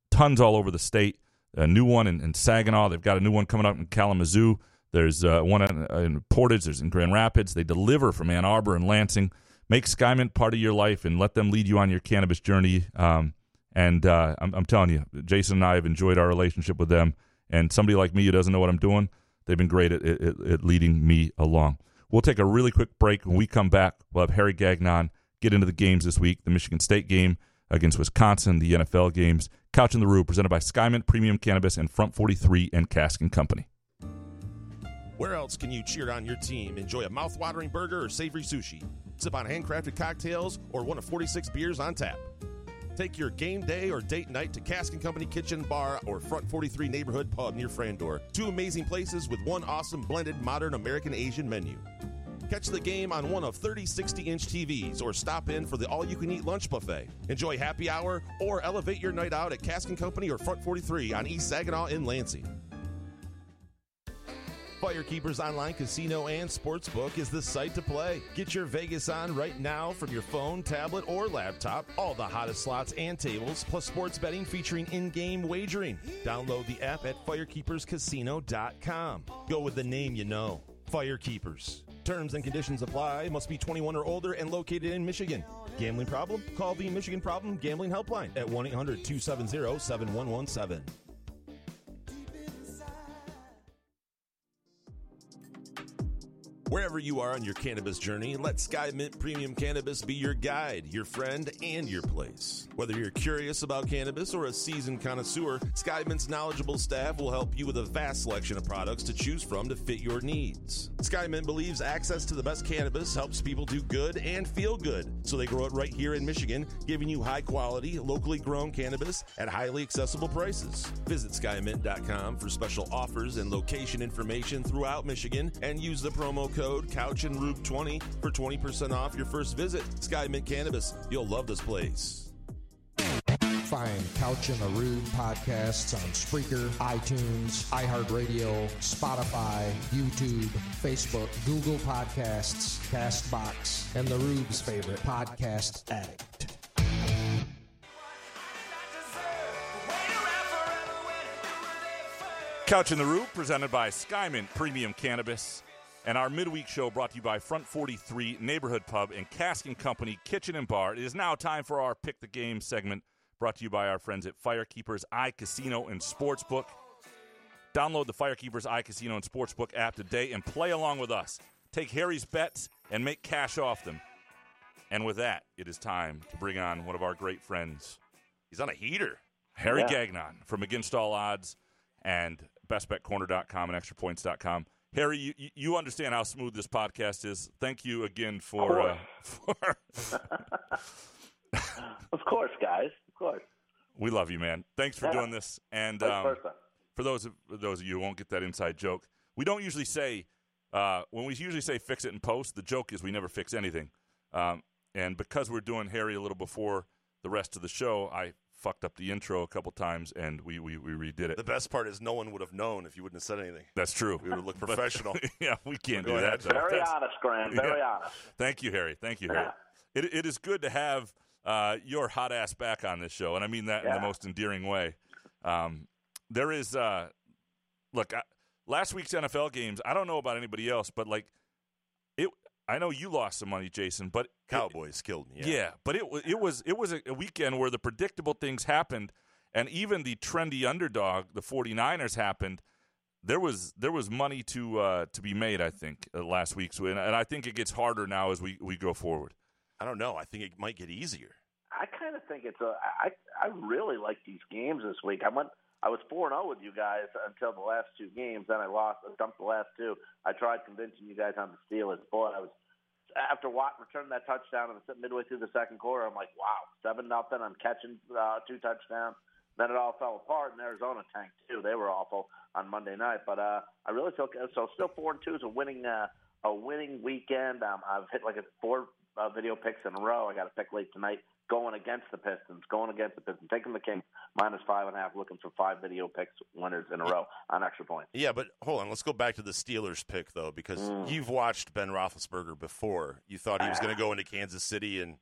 tons all over the state. A new one in, in Saginaw. They've got a new one coming up in Kalamazoo. There's uh, one in, in Portage. There's in Grand Rapids. They deliver from Ann Arbor and Lansing. Make Skymint part of your life and let them lead you on your cannabis journey. Um, and uh, I'm, I'm telling you, Jason and I have enjoyed our relationship with them. And somebody like me who doesn't know what I'm doing, they've been great at, at, at leading me along. We'll take a really quick break. When we come back, we'll have Harry Gagnon get into the games this week the Michigan State game against Wisconsin, the NFL games. Couch in the Rube, presented by Skymint Premium Cannabis and Front 43 and Cask and Company. Where else can you cheer on your team, enjoy a mouth-watering burger or savory sushi, sip on handcrafted cocktails, or one of 46 beers on tap? Take your game day or date night to Cask and Company Kitchen Bar or Front 43 Neighborhood Pub near Frandor. Two amazing places with one awesome blended modern American Asian menu. Catch the game on one of 30 60 inch TVs or stop in for the all you can eat lunch buffet. Enjoy happy hour or elevate your night out at Cask and Company or Front 43 on East Saginaw in Lansing. Firekeepers Online Casino and Sportsbook is the site to play. Get your Vegas on right now from your phone, tablet, or laptop. All the hottest slots and tables, plus sports betting featuring in game wagering. Download the app at firekeeperscasino.com. Go with the name you know Firekeepers. Terms and conditions apply. Must be 21 or older and located in Michigan. Gambling problem? Call the Michigan Problem Gambling Helpline at 1 800 270 7117. Wherever you are on your cannabis journey, let Skymint Premium Cannabis be your guide, your friend, and your place. Whether you're curious about cannabis or a seasoned connoisseur, Skymint's knowledgeable staff will help you with a vast selection of products to choose from to fit your needs. Skymint believes access to the best cannabis helps people do good and feel good, so they grow it right here in Michigan, giving you high quality, locally grown cannabis at highly accessible prices. Visit skymint.com for special offers and location information throughout Michigan and use the promo code Couch and Rube 20 for 20% off your first visit. Skymint Cannabis. You'll love this place. Find Couch and the Rube podcasts on Spreaker, iTunes, iHeartRadio, Spotify, YouTube, Facebook, Google Podcasts, Castbox, and the Rube's favorite podcast addict. Couch in the Rube, presented by Skymint Premium Cannabis. And our midweek show brought to you by Front 43 Neighborhood Pub and Cask and Company Kitchen and Bar. It is now time for our Pick the Game segment brought to you by our friends at Firekeepers iCasino and Sportsbook. Download the Firekeepers iCasino and Sportsbook app today and play along with us. Take Harry's bets and make cash off them. And with that, it is time to bring on one of our great friends. He's on a heater. Harry Yeah. Gagnon from Against All Odds and BestBetCorner.com and ExtraPoints.com. Harry, you, you- understand how smooth this podcast is. Thank you again for uh, for. Of course, guys. Of course. we love you, man. Thanks for Yeah. doing this. And um, for those of those of you who won't get that inside joke, we don't usually say uh, when we usually say fix it in post. The joke is we never fix anything. Um, and because we're doing Harry a little before the rest of the show, I fucked up the intro a couple times, and we we, we redid it. The best part is no one would have known if you wouldn't have said anything. That's true. We would have looked But- professional. yeah, we can't do that. though. Very That's- honest, Graham. Very Yeah. honest. Thank you, Harry. Thank you, Harry. It, it is good to have uh, your hot ass back on this show, and I mean that in the most endearing way. Um, there is, uh, look, I, last week's NFL games. I don't know about anybody else, but like it. I know you lost some money, Jason, but it- Cowboys killed me. yeah. but it wa- it was it was a, a weekend where the predictable things happened, and even the trendy underdog, the 49ers, happened. There was there was money to uh, to be made, I think, uh, last week's win, and I think it gets harder now as we, we go forward. I don't know. I think it might get easier. I kind of think it's a. I I really like these games this week. I went. I was four and zero with you guys until the last two games. Then I lost. I dumped the last two. I tried convincing you guys on the Steelers. Boy, I was after Watt returned that touchdown and midway through the second quarter. I'm like, wow, seven nothing. I'm catching uh, two touchdowns. Then it all fell apart, and Arizona tanked too. They were awful on Monday night. But uh, I really feel so. Still four and two is a winning uh, a winning weekend. Um, I've hit like a four uh, video picks in a row. I got a pick late tonight going against the Pistons, going against the Pistons, taking the Kings minus five and a half, looking for five video picks winners in a row on extra points. Yeah, but hold on. Let's go back to the Steelers pick though, because Mm. you've watched Ben Roethlisberger before. You thought he was going to go into Kansas City, and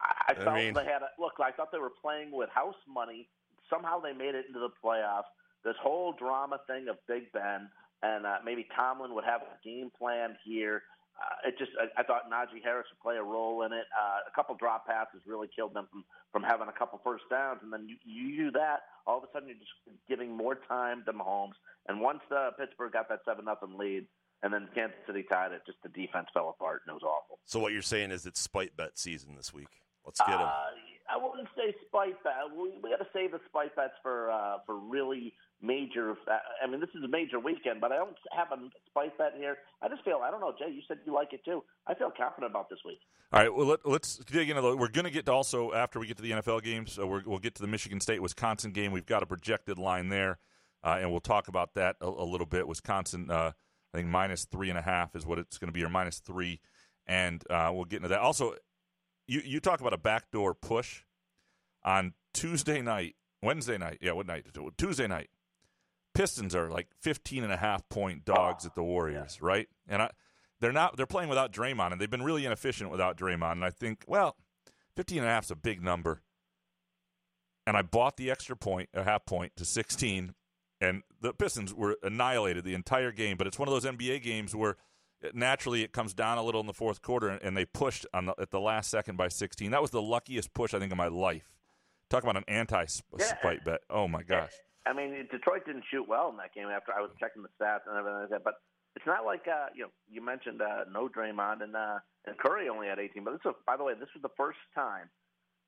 I I felt mean- they had a, look. I thought they were playing with house money. Somehow they made it into the playoffs. This whole drama thing of Big Ben and uh, maybe Tomlin would have a game plan here. Uh, it just I, I thought Najee Harris would play a role in it. Uh, a couple drop passes really killed them from from having a couple first downs, and then you, you do that. All of a sudden, you're just giving more time to Mahomes. And once uh, Pittsburgh got that seven nothing lead, and then Kansas City tied it, just the defense fell apart and it was awful. so what you're saying is it's spite bet season this week. Let's get him. Uh, I wouldn't say spite bet. We, we got to save the spite bets for uh, for really major. uh, I mean, this is a major weekend, but I don't have a spite bet here. I just feel I don't know, Jay. You said you like it too. I feel confident about this week. All right, well let, let's dig into. The, we're going to get to also after we get to the NFL games. So we're, we'll get to the Michigan State Wisconsin game. We've got a projected line there, uh, and we'll talk about that a, a little bit. Wisconsin uh, I think minus three and a half is what it's going to be, or minus three. And uh, we'll get into that. Also, you you talk about a backdoor push on Tuesday night, Wednesday night. Yeah, what night? Tuesday night. Pistons are like 15 and a half point dogs at the Warriors, right? And I, they're not they're playing without Draymond and they've been really inefficient without Draymond and I think, well, 15 and a half is a big number. And I bought the extra point, a half point to 16 and the Pistons were annihilated the entire game, but it's one of those NBA games where naturally it comes down a little in the fourth quarter and they pushed on the, at the last second by 16. That was the luckiest push I think of my life. Talk about an anti-spite Yeah. bet. Oh my gosh. I mean, Detroit didn't shoot well in that game. After I was checking the stats and everything like that, but it's not like uh, you know you mentioned uh, no Draymond and uh, and Curry only had 18. But this was, by the way, this was the first time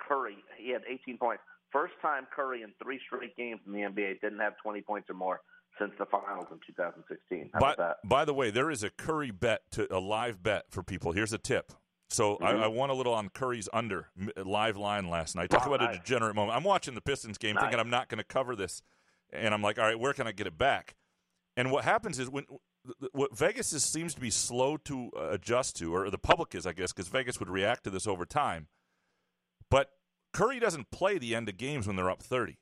Curry he had 18 points. First time Curry in three straight games in the NBA didn't have 20 points or more since the finals in 2016. How By, by the way, there is a Curry bet to a live bet for people. Here's a tip. So Mhm. I, I won a little on Curry's under live line last night. Talk Oh, about a degenerate moment. I'm watching the Pistons game, thinking I'm not going to cover this, and I'm like, all right, where can I get it back? And what happens is when what Vegas is, seems to be slow to uh, adjust to, or the public is, I guess, because Vegas would react to this over time. But Curry doesn't play the end of games when they're up 30,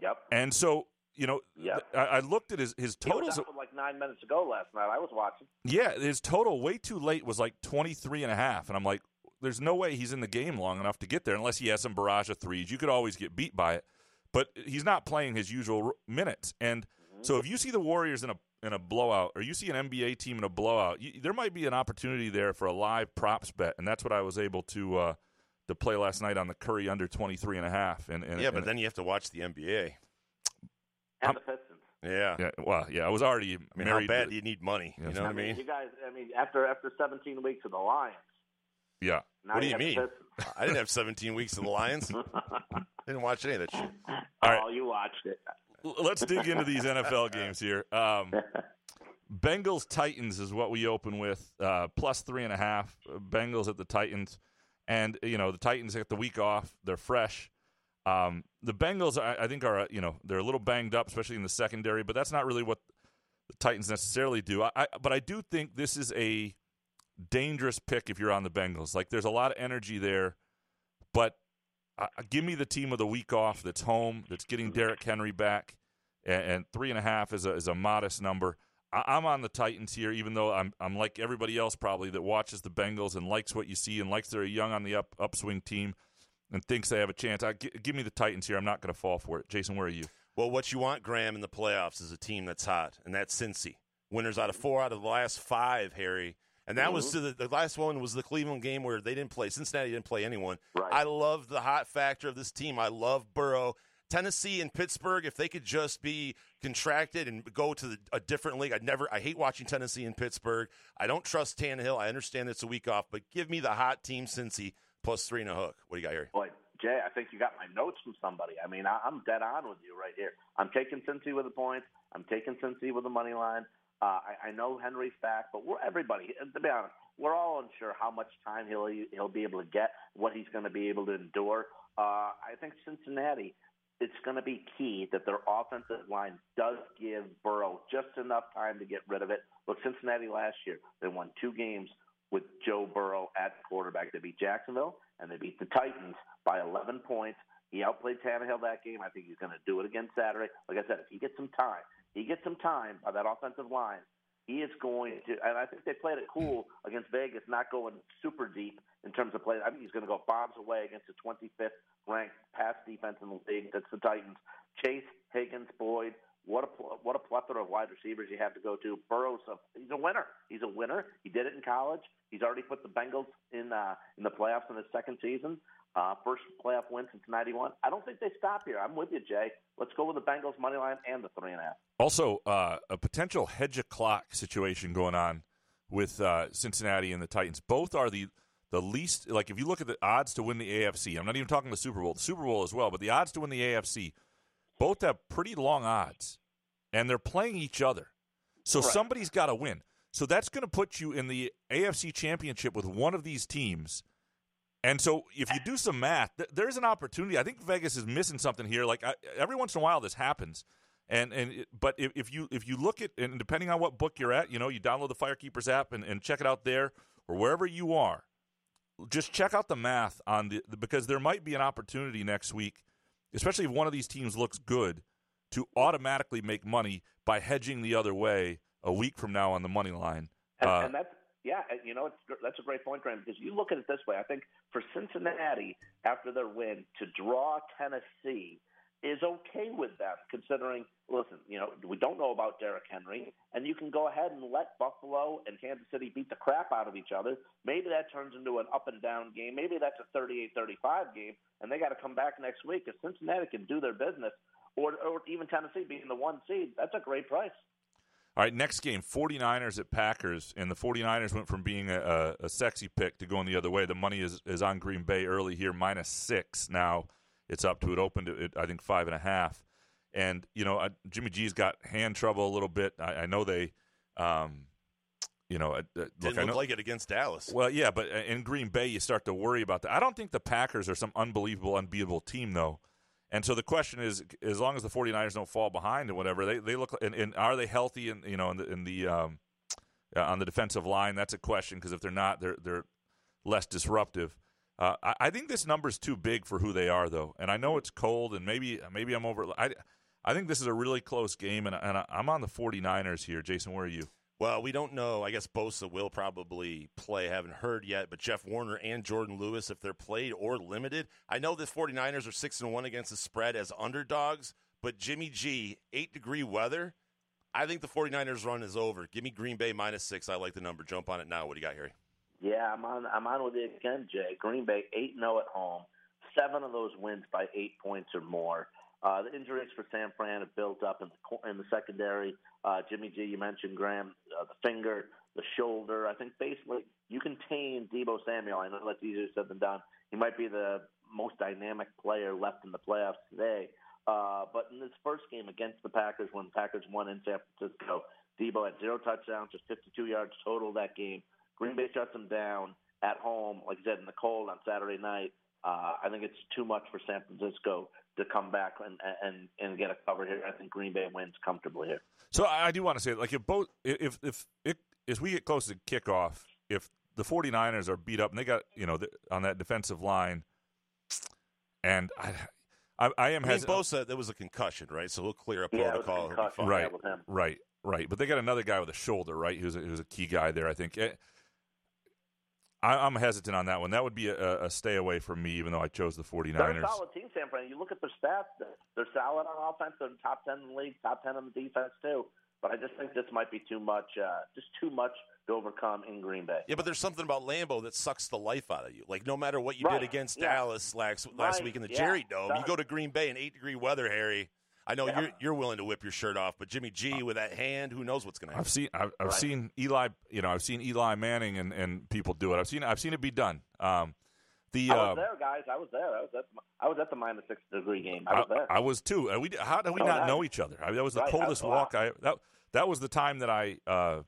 Yep. and so you know, Yep. I, I looked at his his He was totals. like nine minutes ago last night. I was watching. Yeah, his total way too late was like 23 and a half. And I'm like, there's no way he's in the game long enough to get there unless he has some barrage of threes. You could always get beat by it. But he's not playing his usual r- minutes. And so if you see the Warriors in a in a blowout or you see an NBA team in a blowout, you, there might be an opportunity there for a live props bet. And that's what I was able to uh, to play last night on the Curry under 23 and a half. And, and yeah, but and- then you have to watch the NBA. And the Pistons. Yeah. yeah, well, yeah, I was already I mean, married. how bad to- do you need money? Yeah, you know what I mean? You guys, I mean, after after 17 weeks of the Lions, yeah. now What do you have mean? I didn't have 17 weeks of the Lions. didn't watch any of that shit. All right. Oh, you watched it. Let's dig into these NFL games here. Um, Bengals Titans is what we open with, uh, plus three and a half. Bengals at the Titans, and you know the Titans get the week off; they're fresh. Um, the Bengals, I, I think, are uh, you know they're a little banged up, especially in the secondary, but that's not really what the Titans necessarily do. I, I but I do think this is a dangerous pick if you're on the Bengals. Like there's a lot of energy there, but uh, give me the team of the week off that's home, that's getting Derrick Henry back, and, and three and a half is a is a modest number. I, I'm on the Titans here, even though I'm I'm like everybody else probably that watches the Bengals and likes what you see and likes they're young on the up upswing team and thinks they have a chance. I, gi- give me the Titans here. I'm not going to fall for it. Jason, where are you? Well, what you want, Graham, in the playoffs is a team that's hot, and that's Cincy. Winners out of four out of the last five, Harry. And that was mm-hmm. to the, the last one was the Cleveland game where they didn't play. Cincinnati didn't play anyone. Right. I love the hot factor of this team. I love Burrow. Tennessee and Pittsburgh, if they could just be contracted and go to the, a different league, I'd never. I hate watching Tennessee and Pittsburgh. I don't trust Tannehill. I understand it's a week off, but give me the hot team Cincy plus three and a hook. What do you got here? Boy, Jay, I think you got my notes from somebody. I mean, I, I'm dead on with you right here. I'm taking Cincy with the points. I'm taking Cincy with the money line. Uh, I, I know Henry's back, but we're everybody. To be honest, we're all unsure how much time he'll he'll be able to get, what he's going to be able to endure. Uh, I think Cincinnati. It's going to be key that their offensive line does give Burrow just enough time to get rid of it. Look, Cincinnati last year they won two games with Joe Burrow at quarterback. They beat Jacksonville and they beat the Titans by 11 points. He outplayed Tannehill that game. I think he's going to do it again Saturday. Like I said, if he gets some time, he gets some time by that offensive line. He is going to, and I think they played it cool against Vegas, not going super deep in terms of play. I think he's going to go bombs away against the 25th ranked pass defense in the league. That's the Titans. Chase, Higgins, Boyd. What a what a plethora of wide receivers you have to go to. Burrow's a, he's a winner. He's a winner. He did it in college. He's already put the Bengals in uh, in the playoffs in his second season. Uh, first playoff win since '91. I don't think they stop here. I'm with you, Jay. Let's go with the Bengals money line and the three and a half. Also, uh, a potential hedge a clock situation going on with uh, Cincinnati and the Titans. Both are the the least like if you look at the odds to win the AFC. I'm not even talking the Super Bowl, the Super Bowl as well, but the odds to win the AFC. Both have pretty long odds, and they're playing each other. So Right. somebody's got to win. So that's going to put you in the AFC Championship with one of these teams. And so, if you do some math, th- there's an opportunity. I think Vegas is missing something here. Like I, every once in a while, this happens. And and it, but if, if you if you look at and depending on what book you're at, you know, you download the Firekeepers app and, and check it out there or wherever you are. Just check out the math on the because there might be an opportunity next week, especially if one of these teams looks good, to automatically make money by hedging the other way a week from now on the money line. And, Uh, and that's yeah, you know it's, that's a great point, Graham. Because you look at it this way, I think for Cincinnati after their win to draw Tennessee is okay with them, considering. Listen, you know we don't know about Derrick Henry, and you can go ahead and let Buffalo and Kansas City beat the crap out of each other. Maybe that turns into an up and down game. Maybe that's a 38-35 game, and they got to come back next week. If Cincinnati can do their business, or or even Tennessee being the one seed, that's a great price. All right, next game, 49ers at Packers, and the 49ers went from being a, a, a sexy pick to going the other way. The money is, is on Green Bay early here, minus six. Now it's up to it, opened at, I think, five and a half. And, you know, uh, Jimmy G's got hand trouble a little bit. I, I know they, um, you know, uh, Didn't I look know, like it against Dallas. well, yeah, but uh, in Green Bay, you start to worry about that. I don't think the Packers are some unbelievable, unbeatable team, though. And so the question is, as long as the 49ers don't fall behind and whatever, they, they look and, and are they healthy? And you know, in the, in the um, uh, on the defensive line, that's a question because if they're not, they're they're less disruptive. Uh, I, I think this number's too big for who they are, though. And I know it's cold, and maybe maybe I'm over. I I think this is a really close game, and, and I'm on the 49ers here. Jason, where are you? Well, we don't know. I guess Bosa will probably play. Haven't heard yet, but Jeff Warner and Jordan Lewis, if they're played or limited, I know the 49ers are 6 and 1 against the spread as underdogs, but Jimmy G, 8 degree weather, I think the 49ers run is over. Give me Green Bay minus 6. I like the number. Jump on it now. What do you got, Harry? Yeah, I'm on. I'm on with you again, Jay. Green Bay eight zero at home. Seven of those wins by eight points or more. Uh, the injuries for San Fran have built up in the in the secondary. Uh, Jimmy G, you mentioned Graham, uh, the finger, the shoulder. I think basically you contain Deebo Samuel. I know that's easier said than done. He might be the most dynamic player left in the playoffs today. Uh, but in this first game against the Packers, when Packers won in San Francisco, Deebo had zero touchdowns, just 52 yards total that game. Green Bay shuts them down at home, like I said, in the cold on Saturday night. Uh, I think it's too much for San Francisco to come back and and and get a cover here. I think Green Bay wins comfortably here. So I I do want to say, like, if both, if if if, as we get close to kickoff, if the 49ers are beat up and they got you know the, on that defensive line, and I, I, I am I mean, hesitant. Bosa, there was a concussion, right? So we'll clear up Yeah, a protocol. He'll be concussion. fine. right, with him. right, right. But they got another guy with a shoulder, right? Who's a, who's a key guy there. I think. Eh, I, I'm hesitant on that one. That would be a, a stay away from me, even though I chose the They're a 49ers. solid team, San Fran. You look at their stats; they're- they're solid on offense. They're top ten in the league, top ten on the defense too. But I just think this might be too much, uh, just too much to overcome in Green Bay. Yeah, but there's something about Lambeau that sucks the life out of you. Like no matter what you Right, did against yeah. Dallas last last Right, week in the yeah, Jerry Dome, you go to Green Bay in eight degree weather, Harry. I know Yeah. you're you're willing to whip your shirt off, but Jimmy G with that hand, who knows what's going to happen? I've seen I've, I've Right. seen Eli you know I've seen Eli Manning and, and people do it. I've seen I've seen it be done. Um, the I was uh, there, guys. I was there. I was at the, I was at the minus six degree game. I I, was there. I was too. And we how did we Oh, not nice. know each other? I mean, that was the Right, coldest wow. walk I that that was the time that I uh,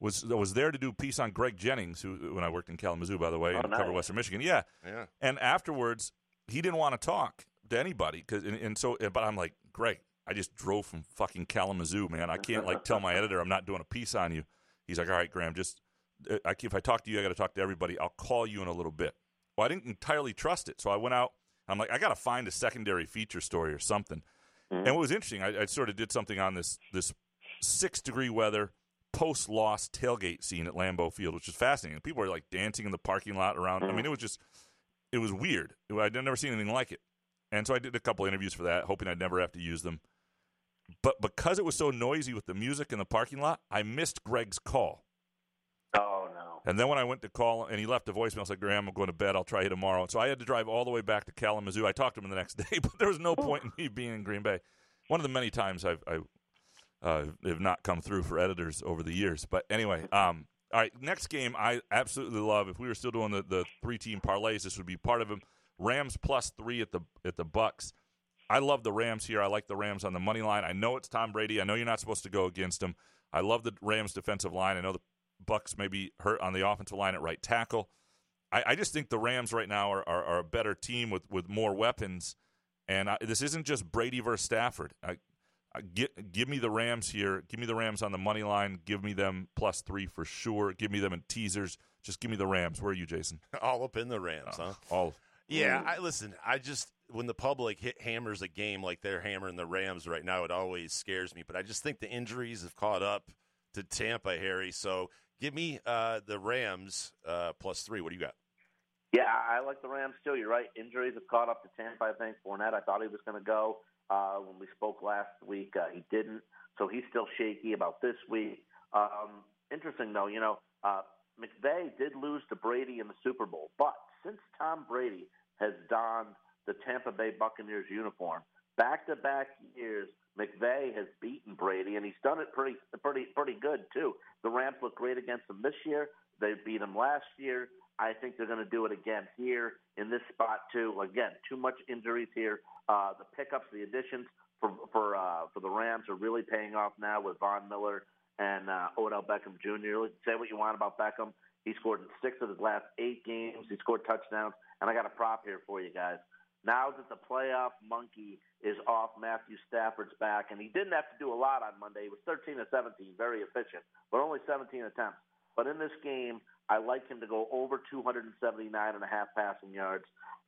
was was there to do a piece on Greg Jennings, who when I worked in Kalamazoo, by the way, Oh, and cover. Western Michigan. Yeah, Yeah. and afterwards he didn't want to talk to anybody because and, and so but I'm like Greg, I just drove from fucking Kalamazoo, man. I can't like tell my editor I'm not doing a piece on you. He's like, all right, Graham, just uh, I, if I talk to you, I got to talk to everybody. I'll call you in a little bit. Well, I didn't entirely trust it, so I went out. I'm like, I got to find a secondary feature story or something. And what was interesting, I, I sort of did something on this this six degree weather post loss tailgate scene at Lambeau Field, which was fascinating. People were like dancing in the parking lot around. I mean, it was just it was weird. I'd never seen anything like it. And so I did a couple interviews for that, hoping I'd never have to use them. But because it was so noisy with the music in the parking lot, I missed Greg's call. oh no. And then when I went to call and he left a voicemail, I said, like, Graham, I'm going to bed. I'll try you tomorrow. So I had to drive all the way back to Kalamazoo. I talked to him the next day, but there was no point in me being in Green Bay. One of the many times I've, I uh, have not come through for editors over the years. But anyway, um, all right, next game I absolutely love. If we were still doing the, the three team parlays, this would be part of them. Rams plus three at the at the Bucks. I love the Rams here. I like the Rams on the money line. I know it's Tom Brady. I know you're not supposed to go against him. I love the Rams defensive line. I know the Bucks may be hurt on the offensive line at right tackle. I, I just think the Rams right now are, are, are a better team with, with more weapons. And I, this isn't just Brady versus Stafford. I, Uh, get, give me the Rams here. Give me the Rams on the money line. Give me them plus three for sure. Give me them in teasers. Just give me the Rams. Where are you, Jason? All up in the Rams, huh? All. Yeah, I listen. I just when the public hit hammers a game like they're hammering the Rams right now, it always scares me. But I just think the injuries have caught up to Tampa, Harry. So give me uh, the Rams uh, plus three. What do you got? Yeah, I like the Rams too. You're right. Injuries have caught up to Tampa. I think Fournette. I thought he was going to go uh, when we spoke last week. Uh, he didn't, so he's still shaky about this week. Um, interesting though, you know, uh, McVay did lose to Brady in the Super Bowl, but since Tom Brady has donned the Tampa Bay Buccaneers uniform, back to back years, McVay has beaten Brady, and he's done it pretty, pretty, pretty good too. The Rams look great against him this year. They beat him last year. I think they're going to do it again here in this spot too. Again, too much injuries here. Uh, the pickups, the additions for for uh, for the Rams are really paying off now with Von Miller and uh, Odell Beckham Jr. Say what you want about Beckham. He scored in six of his last eight games. He scored touchdowns, and I got a prop here for you guys. Now that the playoff monkey is off Matthew Stafford's back, and he didn't have to do a lot on Monday. He was 13 to 17, very efficient, but only 17 attempts. But in this game, I like him to go over 279 and a half passing yards.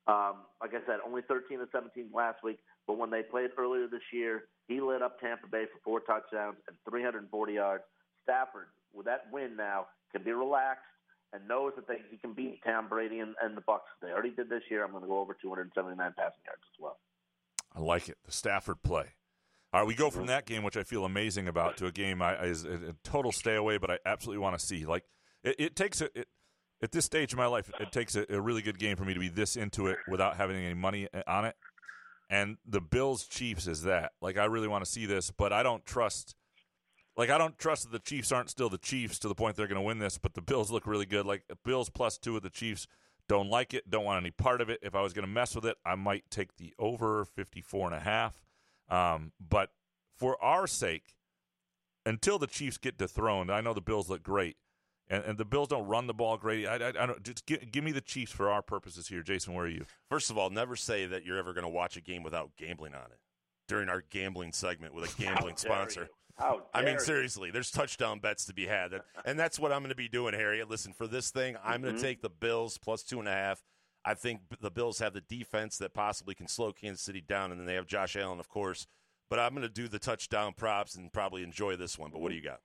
Um, like I said, only 13 to 17 last week, but when they played earlier this year, he lit up Tampa Bay for four touchdowns and 340 yards. Stafford, with that win now, can be relaxed and knows that they, he can beat Tom Brady and, and the Bucks. They already did this year. I'm going to go over 279 passing yards as well. I like it. The Stafford play. All right, we go from mm-hmm. that game, which I feel amazing about, to a game I is a, total stay away, but I absolutely want to see. Like it, it takes a, it, at this stage of my life, it takes a, a, really good game for me to be this into it without having any money eh, on it. And the Bills Chiefs is that. Like I really want to see this, but I don't trust. Like I don't trust that the Chiefs aren't still the Chiefs to the point they're going to win this. But the Bills look really good. Like Bills plus two of the Chiefs. Don't like it. Don't want any part of it. If I was going to mess with it, I might take the over 54 and a half. Um, but for our sake, until the Chiefs get dethroned, I know the Bills look great, and, and the Bills don't run the ball great. I, I, I don't just give, give, me the Chiefs for our purposes here, Jason. Where are you? First of all, never say that you're ever going to watch a game without gambling on it during our gambling segment with a gambling sponsor. I mean, seriously, there's touchdown bets to be had, and, that's what I'm going to be doing, Harriet. Listen, for this thing, I'm going to mm-hmm. take the Bills plus two and a half. I think the Bills have the defense that possibly can slow Kansas City down, and then they have Josh Allen, of course. But I'm going to do the touchdown props and probably enjoy this one. But what do you got?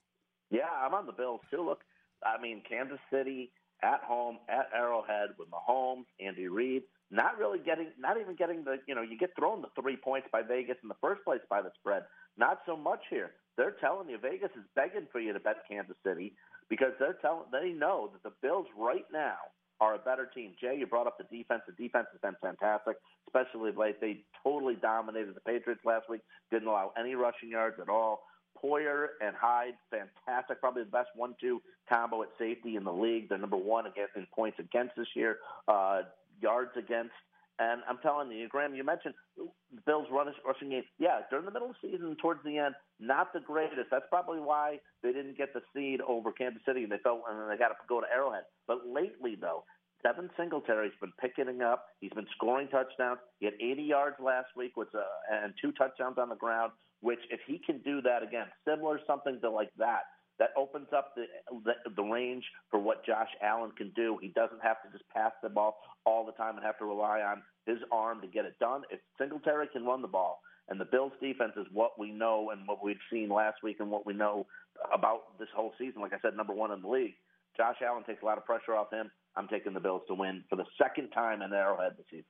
Yeah, I'm on the Bills too. Look, I mean, Kansas City at home at Arrowhead with Mahomes, Andy Reid, not really getting, not even getting the, you know, you get thrown the three points by Vegas in the first place by the spread. Not so much here. They're telling you Vegas is begging for you to bet Kansas City because they're telling they know that the Bills right now are a better team. Jay, you brought up the defense. The defense has been fantastic, especially late. They totally dominated the Patriots last week. Didn't allow any rushing yards at all. Poyer and Hyde, fantastic. Probably the best one-two combo at safety in the league. They're number one against in points against this year, uh, yards against. And I'm telling you, Graham, you mentioned the Bills' rushing game. Yeah, during the middle of the season, towards the end, not the greatest. That's probably why they didn't get the seed over Kansas City, and they felt and they got to go to Arrowhead. But lately, though, Devin Singletary's been picking up. He's been scoring touchdowns. He had 80 yards last week, with uh, and two touchdowns on the ground. Which, if he can do that again, similar something to like that, that opens up the, the the range for what Josh Allen can do. He doesn't have to just pass the ball all the time and have to rely on his arm to get it done. If Singletary can run the ball, and the Bills' defense is what we know and what we've seen last week and what we know about this whole season. Like I said, number one in the league. Josh Allen takes a lot of pressure off him. I'm taking the Bills to win for the second time in Arrowhead this season.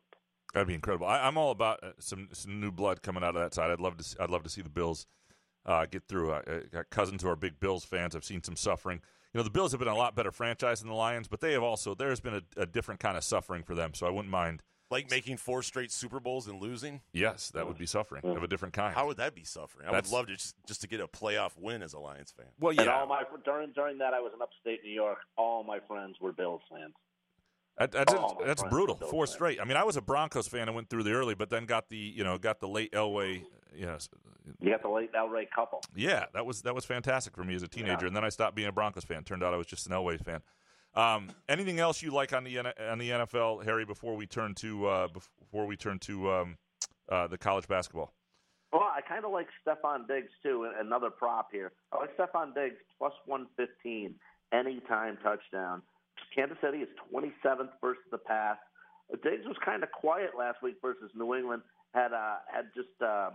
That'd be incredible. I, am all about uh, some some new blood coming out of that side. I'd love to. See, I'd love to see the Bills uh, get through. I, I got cousins who are big Bills fans. I've seen some suffering. You know, the Bills have been a lot better franchise than the Lions, but they have also there's been a, a different kind of suffering for them. So I wouldn't mind like making four straight Super Bowls and losing. Yes, that would be suffering of a different kind. How would that be suffering? I That's, would love to just, just to get a playoff win as a Lions fan. Well, yeah. And all my during during that, I was in upstate New York. All my friends were Bills fans. That, that's oh, that's brutal. Four straight. I mean, I was a Broncos fan and went through the early, but then got the you know got the late Elway. You know, you got the late Elway couple. Yeah, that was that was fantastic for me as a teenager, yeah. and then I stopped being a Broncos fan. Turned out I was just an Elway fan. Um, anything else you like on the on the NFL, Harry? Before we turn to uh, before we turn to um, uh, the college basketball. Well, I kind of like Stefon Diggs too. Another prop here. I like Stefon Diggs plus one fifteen anytime touchdown. Kansas City is twenty seventh versus the pass. Diggs was kind of quiet last week versus New England. Had uh, had just uh,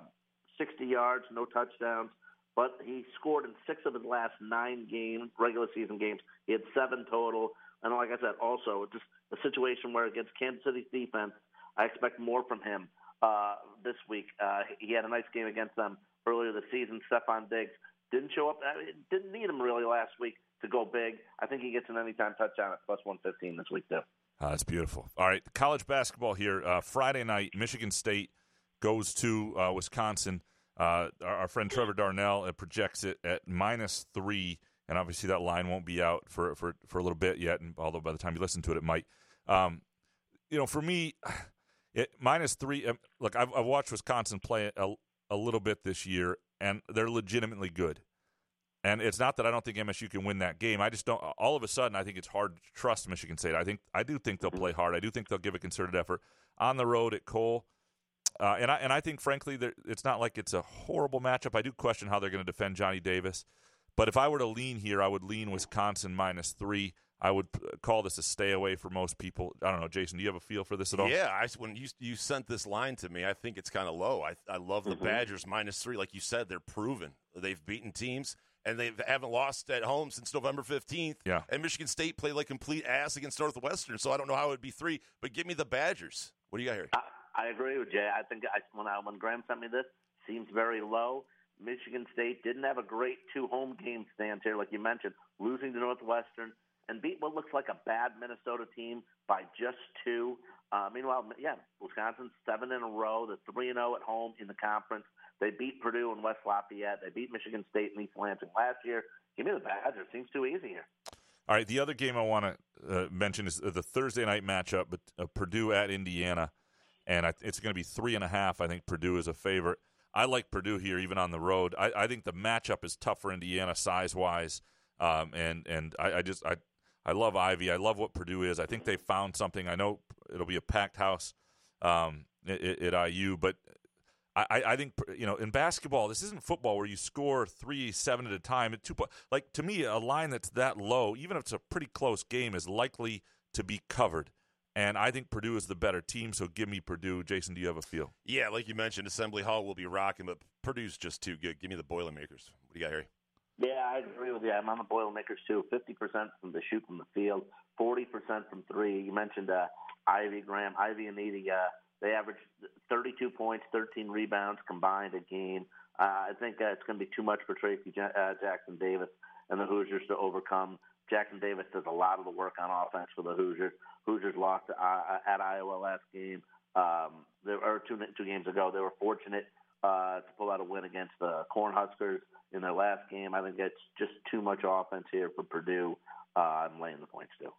sixty yards, no touchdowns, but he scored in six of his last nine games, regular season games. He had seven total. And like I said, also just a situation where against Kansas City's defense, I expect more from him uh, this week. Uh, he had a nice game against them earlier this season. Stefon Diggs didn't show up. I mean, didn't need him really last week to go big. I think he gets an anytime touchdown at plus 115 this week, too. Uh, that's beautiful. All right, college basketball here. Uh, Friday night, Michigan State goes to uh, Wisconsin. Uh, our, our, friend Trevor Darnell uh, projects it at minus three, and obviously that line won't be out for, for, for a little bit yet. And although by the time you listen to it, it might. Um, you know, for me, it, minus three. Um, look, I've, I've, watched Wisconsin play a, a little bit this year, and they're legitimately good. And it's not that I don't think MSU can win that game. I just don't. All of a sudden, I think it's hard to trust Michigan State. I think I do think they'll play hard. I do think they'll give a concerted effort on the road at Kohl. Uh, and I and I think frankly, it's not like it's a horrible matchup. I do question how they're going to defend Johnny Davis. But if I were to lean here, I would lean Wisconsin minus three. I would call this a stay away for most people. I don't know, Jason. Do you have a feel for this at all? Yeah, I, when you you sent this line to me, I think it's kind of low. I I love the mm-hmm. Badgers minus three. Like you said, they're proven. They've beaten teams and they haven't lost at home since November fifteenth. Yeah, and Michigan State played like complete ass against Northwestern. So I don't know how it would be three. But give me the Badgers. What do you got here? I, agree with Jay. I think I, when I, when Graham sent me this, seems very low. Michigan State didn't have a great two home game stands here, like you mentioned, losing to Northwestern and beat what looks like a bad Minnesota team by just two. Uh, meanwhile, yeah, Wisconsin seven in a row. The three and zero oh at home in the conference. They beat Purdue and West Lafayette. They beat Michigan State and East Lansing last year. Give me the Badgers. Seems too easy here. All right, the other game I want to uh, mention is the Thursday night matchup, but uh, Purdue at Indiana, and I, it's going to be three and a half. I think Purdue is a favorite. I like Purdue here, even on the road. I, I think the matchup is tough for Indiana size wise, um, and and I, I just I I love Ivey. I love what Purdue is. I think they found something. I know it'll be a packed house um, at, at, IU, but I, I, think you know in basketball, this isn't football where you score three, seven at a time. At two, like to me, a line that's that low, even if it's a pretty close game, is likely to be covered. And I think Purdue is the better team, so give me Purdue. Jason, do you have a feel? Yeah, like you mentioned, Assembly Hall will be rocking, but Purdue's just too good. Give me the Boilermakers. What do you got, Harry? Yeah, I agree with you. I'm on the Boilermakers too. 50% from the shoot from the field, 40% from three. You mentioned uh, Ivey Graham, Ivey and Edey. Uh, they average 32 points, 13 rebounds combined a game. Uh, I think uh, it's going to be too much for Trayce uh, Jackson Davis and the Hoosiers to overcome. Jackson Davis does a lot of the work on offense for the Hoosiers. Hoosiers lost uh, at Iowa last game. Um, there or two two games ago. They were fortunate uh, to pull out a win against the Cornhuskers in their last game. I think it's just too much offense here for Purdue. Uh, I'm laying the points too.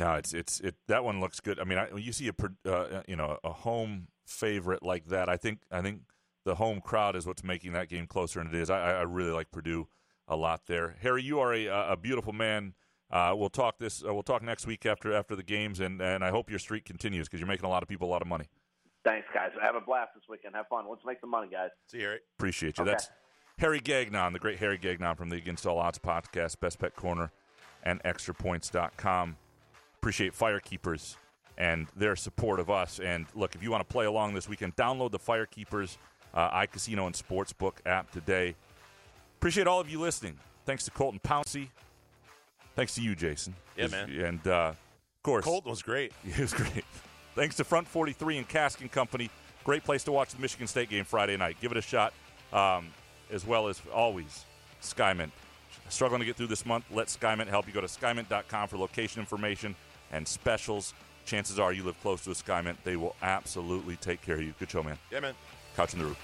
No, it's it's it. That one looks good. I mean, I, you see a uh, you know a home favorite like that, I think I think the home crowd is what's making that game closer than it is. I, I really like Purdue a lot there. Harry, you are a, a beautiful man. Uh, we'll talk this. Uh, we'll talk next week after after the games, and and I hope your streak continues because you're making a lot of people a lot of money. Thanks, guys. Have a blast this weekend. Have fun. Let's make some money, guys. See you, Harry. Appreciate you. Okay. That's Harry Gagnon, the great Harry Gagnon from the Against All Odds podcast, Best Bet Corner, and ExtraPoints.com. Appreciate Firekeepers and their support of us. And look, if you want to play along this weekend, download the Firekeepers uh, iCasino and Sportsbook app today. Appreciate all of you listening. Thanks to Colton Pouncy. Thanks to you, Jason. Yeah, man. And uh, of course, Colton was great. He was great. Thanks to Front 43 and Cask and Company. Great place to watch the Michigan State game Friday night. Give it a shot. Um, as well as always, Skymint. Struggling to get through this month? Let Skymint help you. Go to skymint.com for location information and specials. Chances are you live close to a Skymint. They will absolutely take care of you. Good show, man. Yeah, man. Couch in the Rube.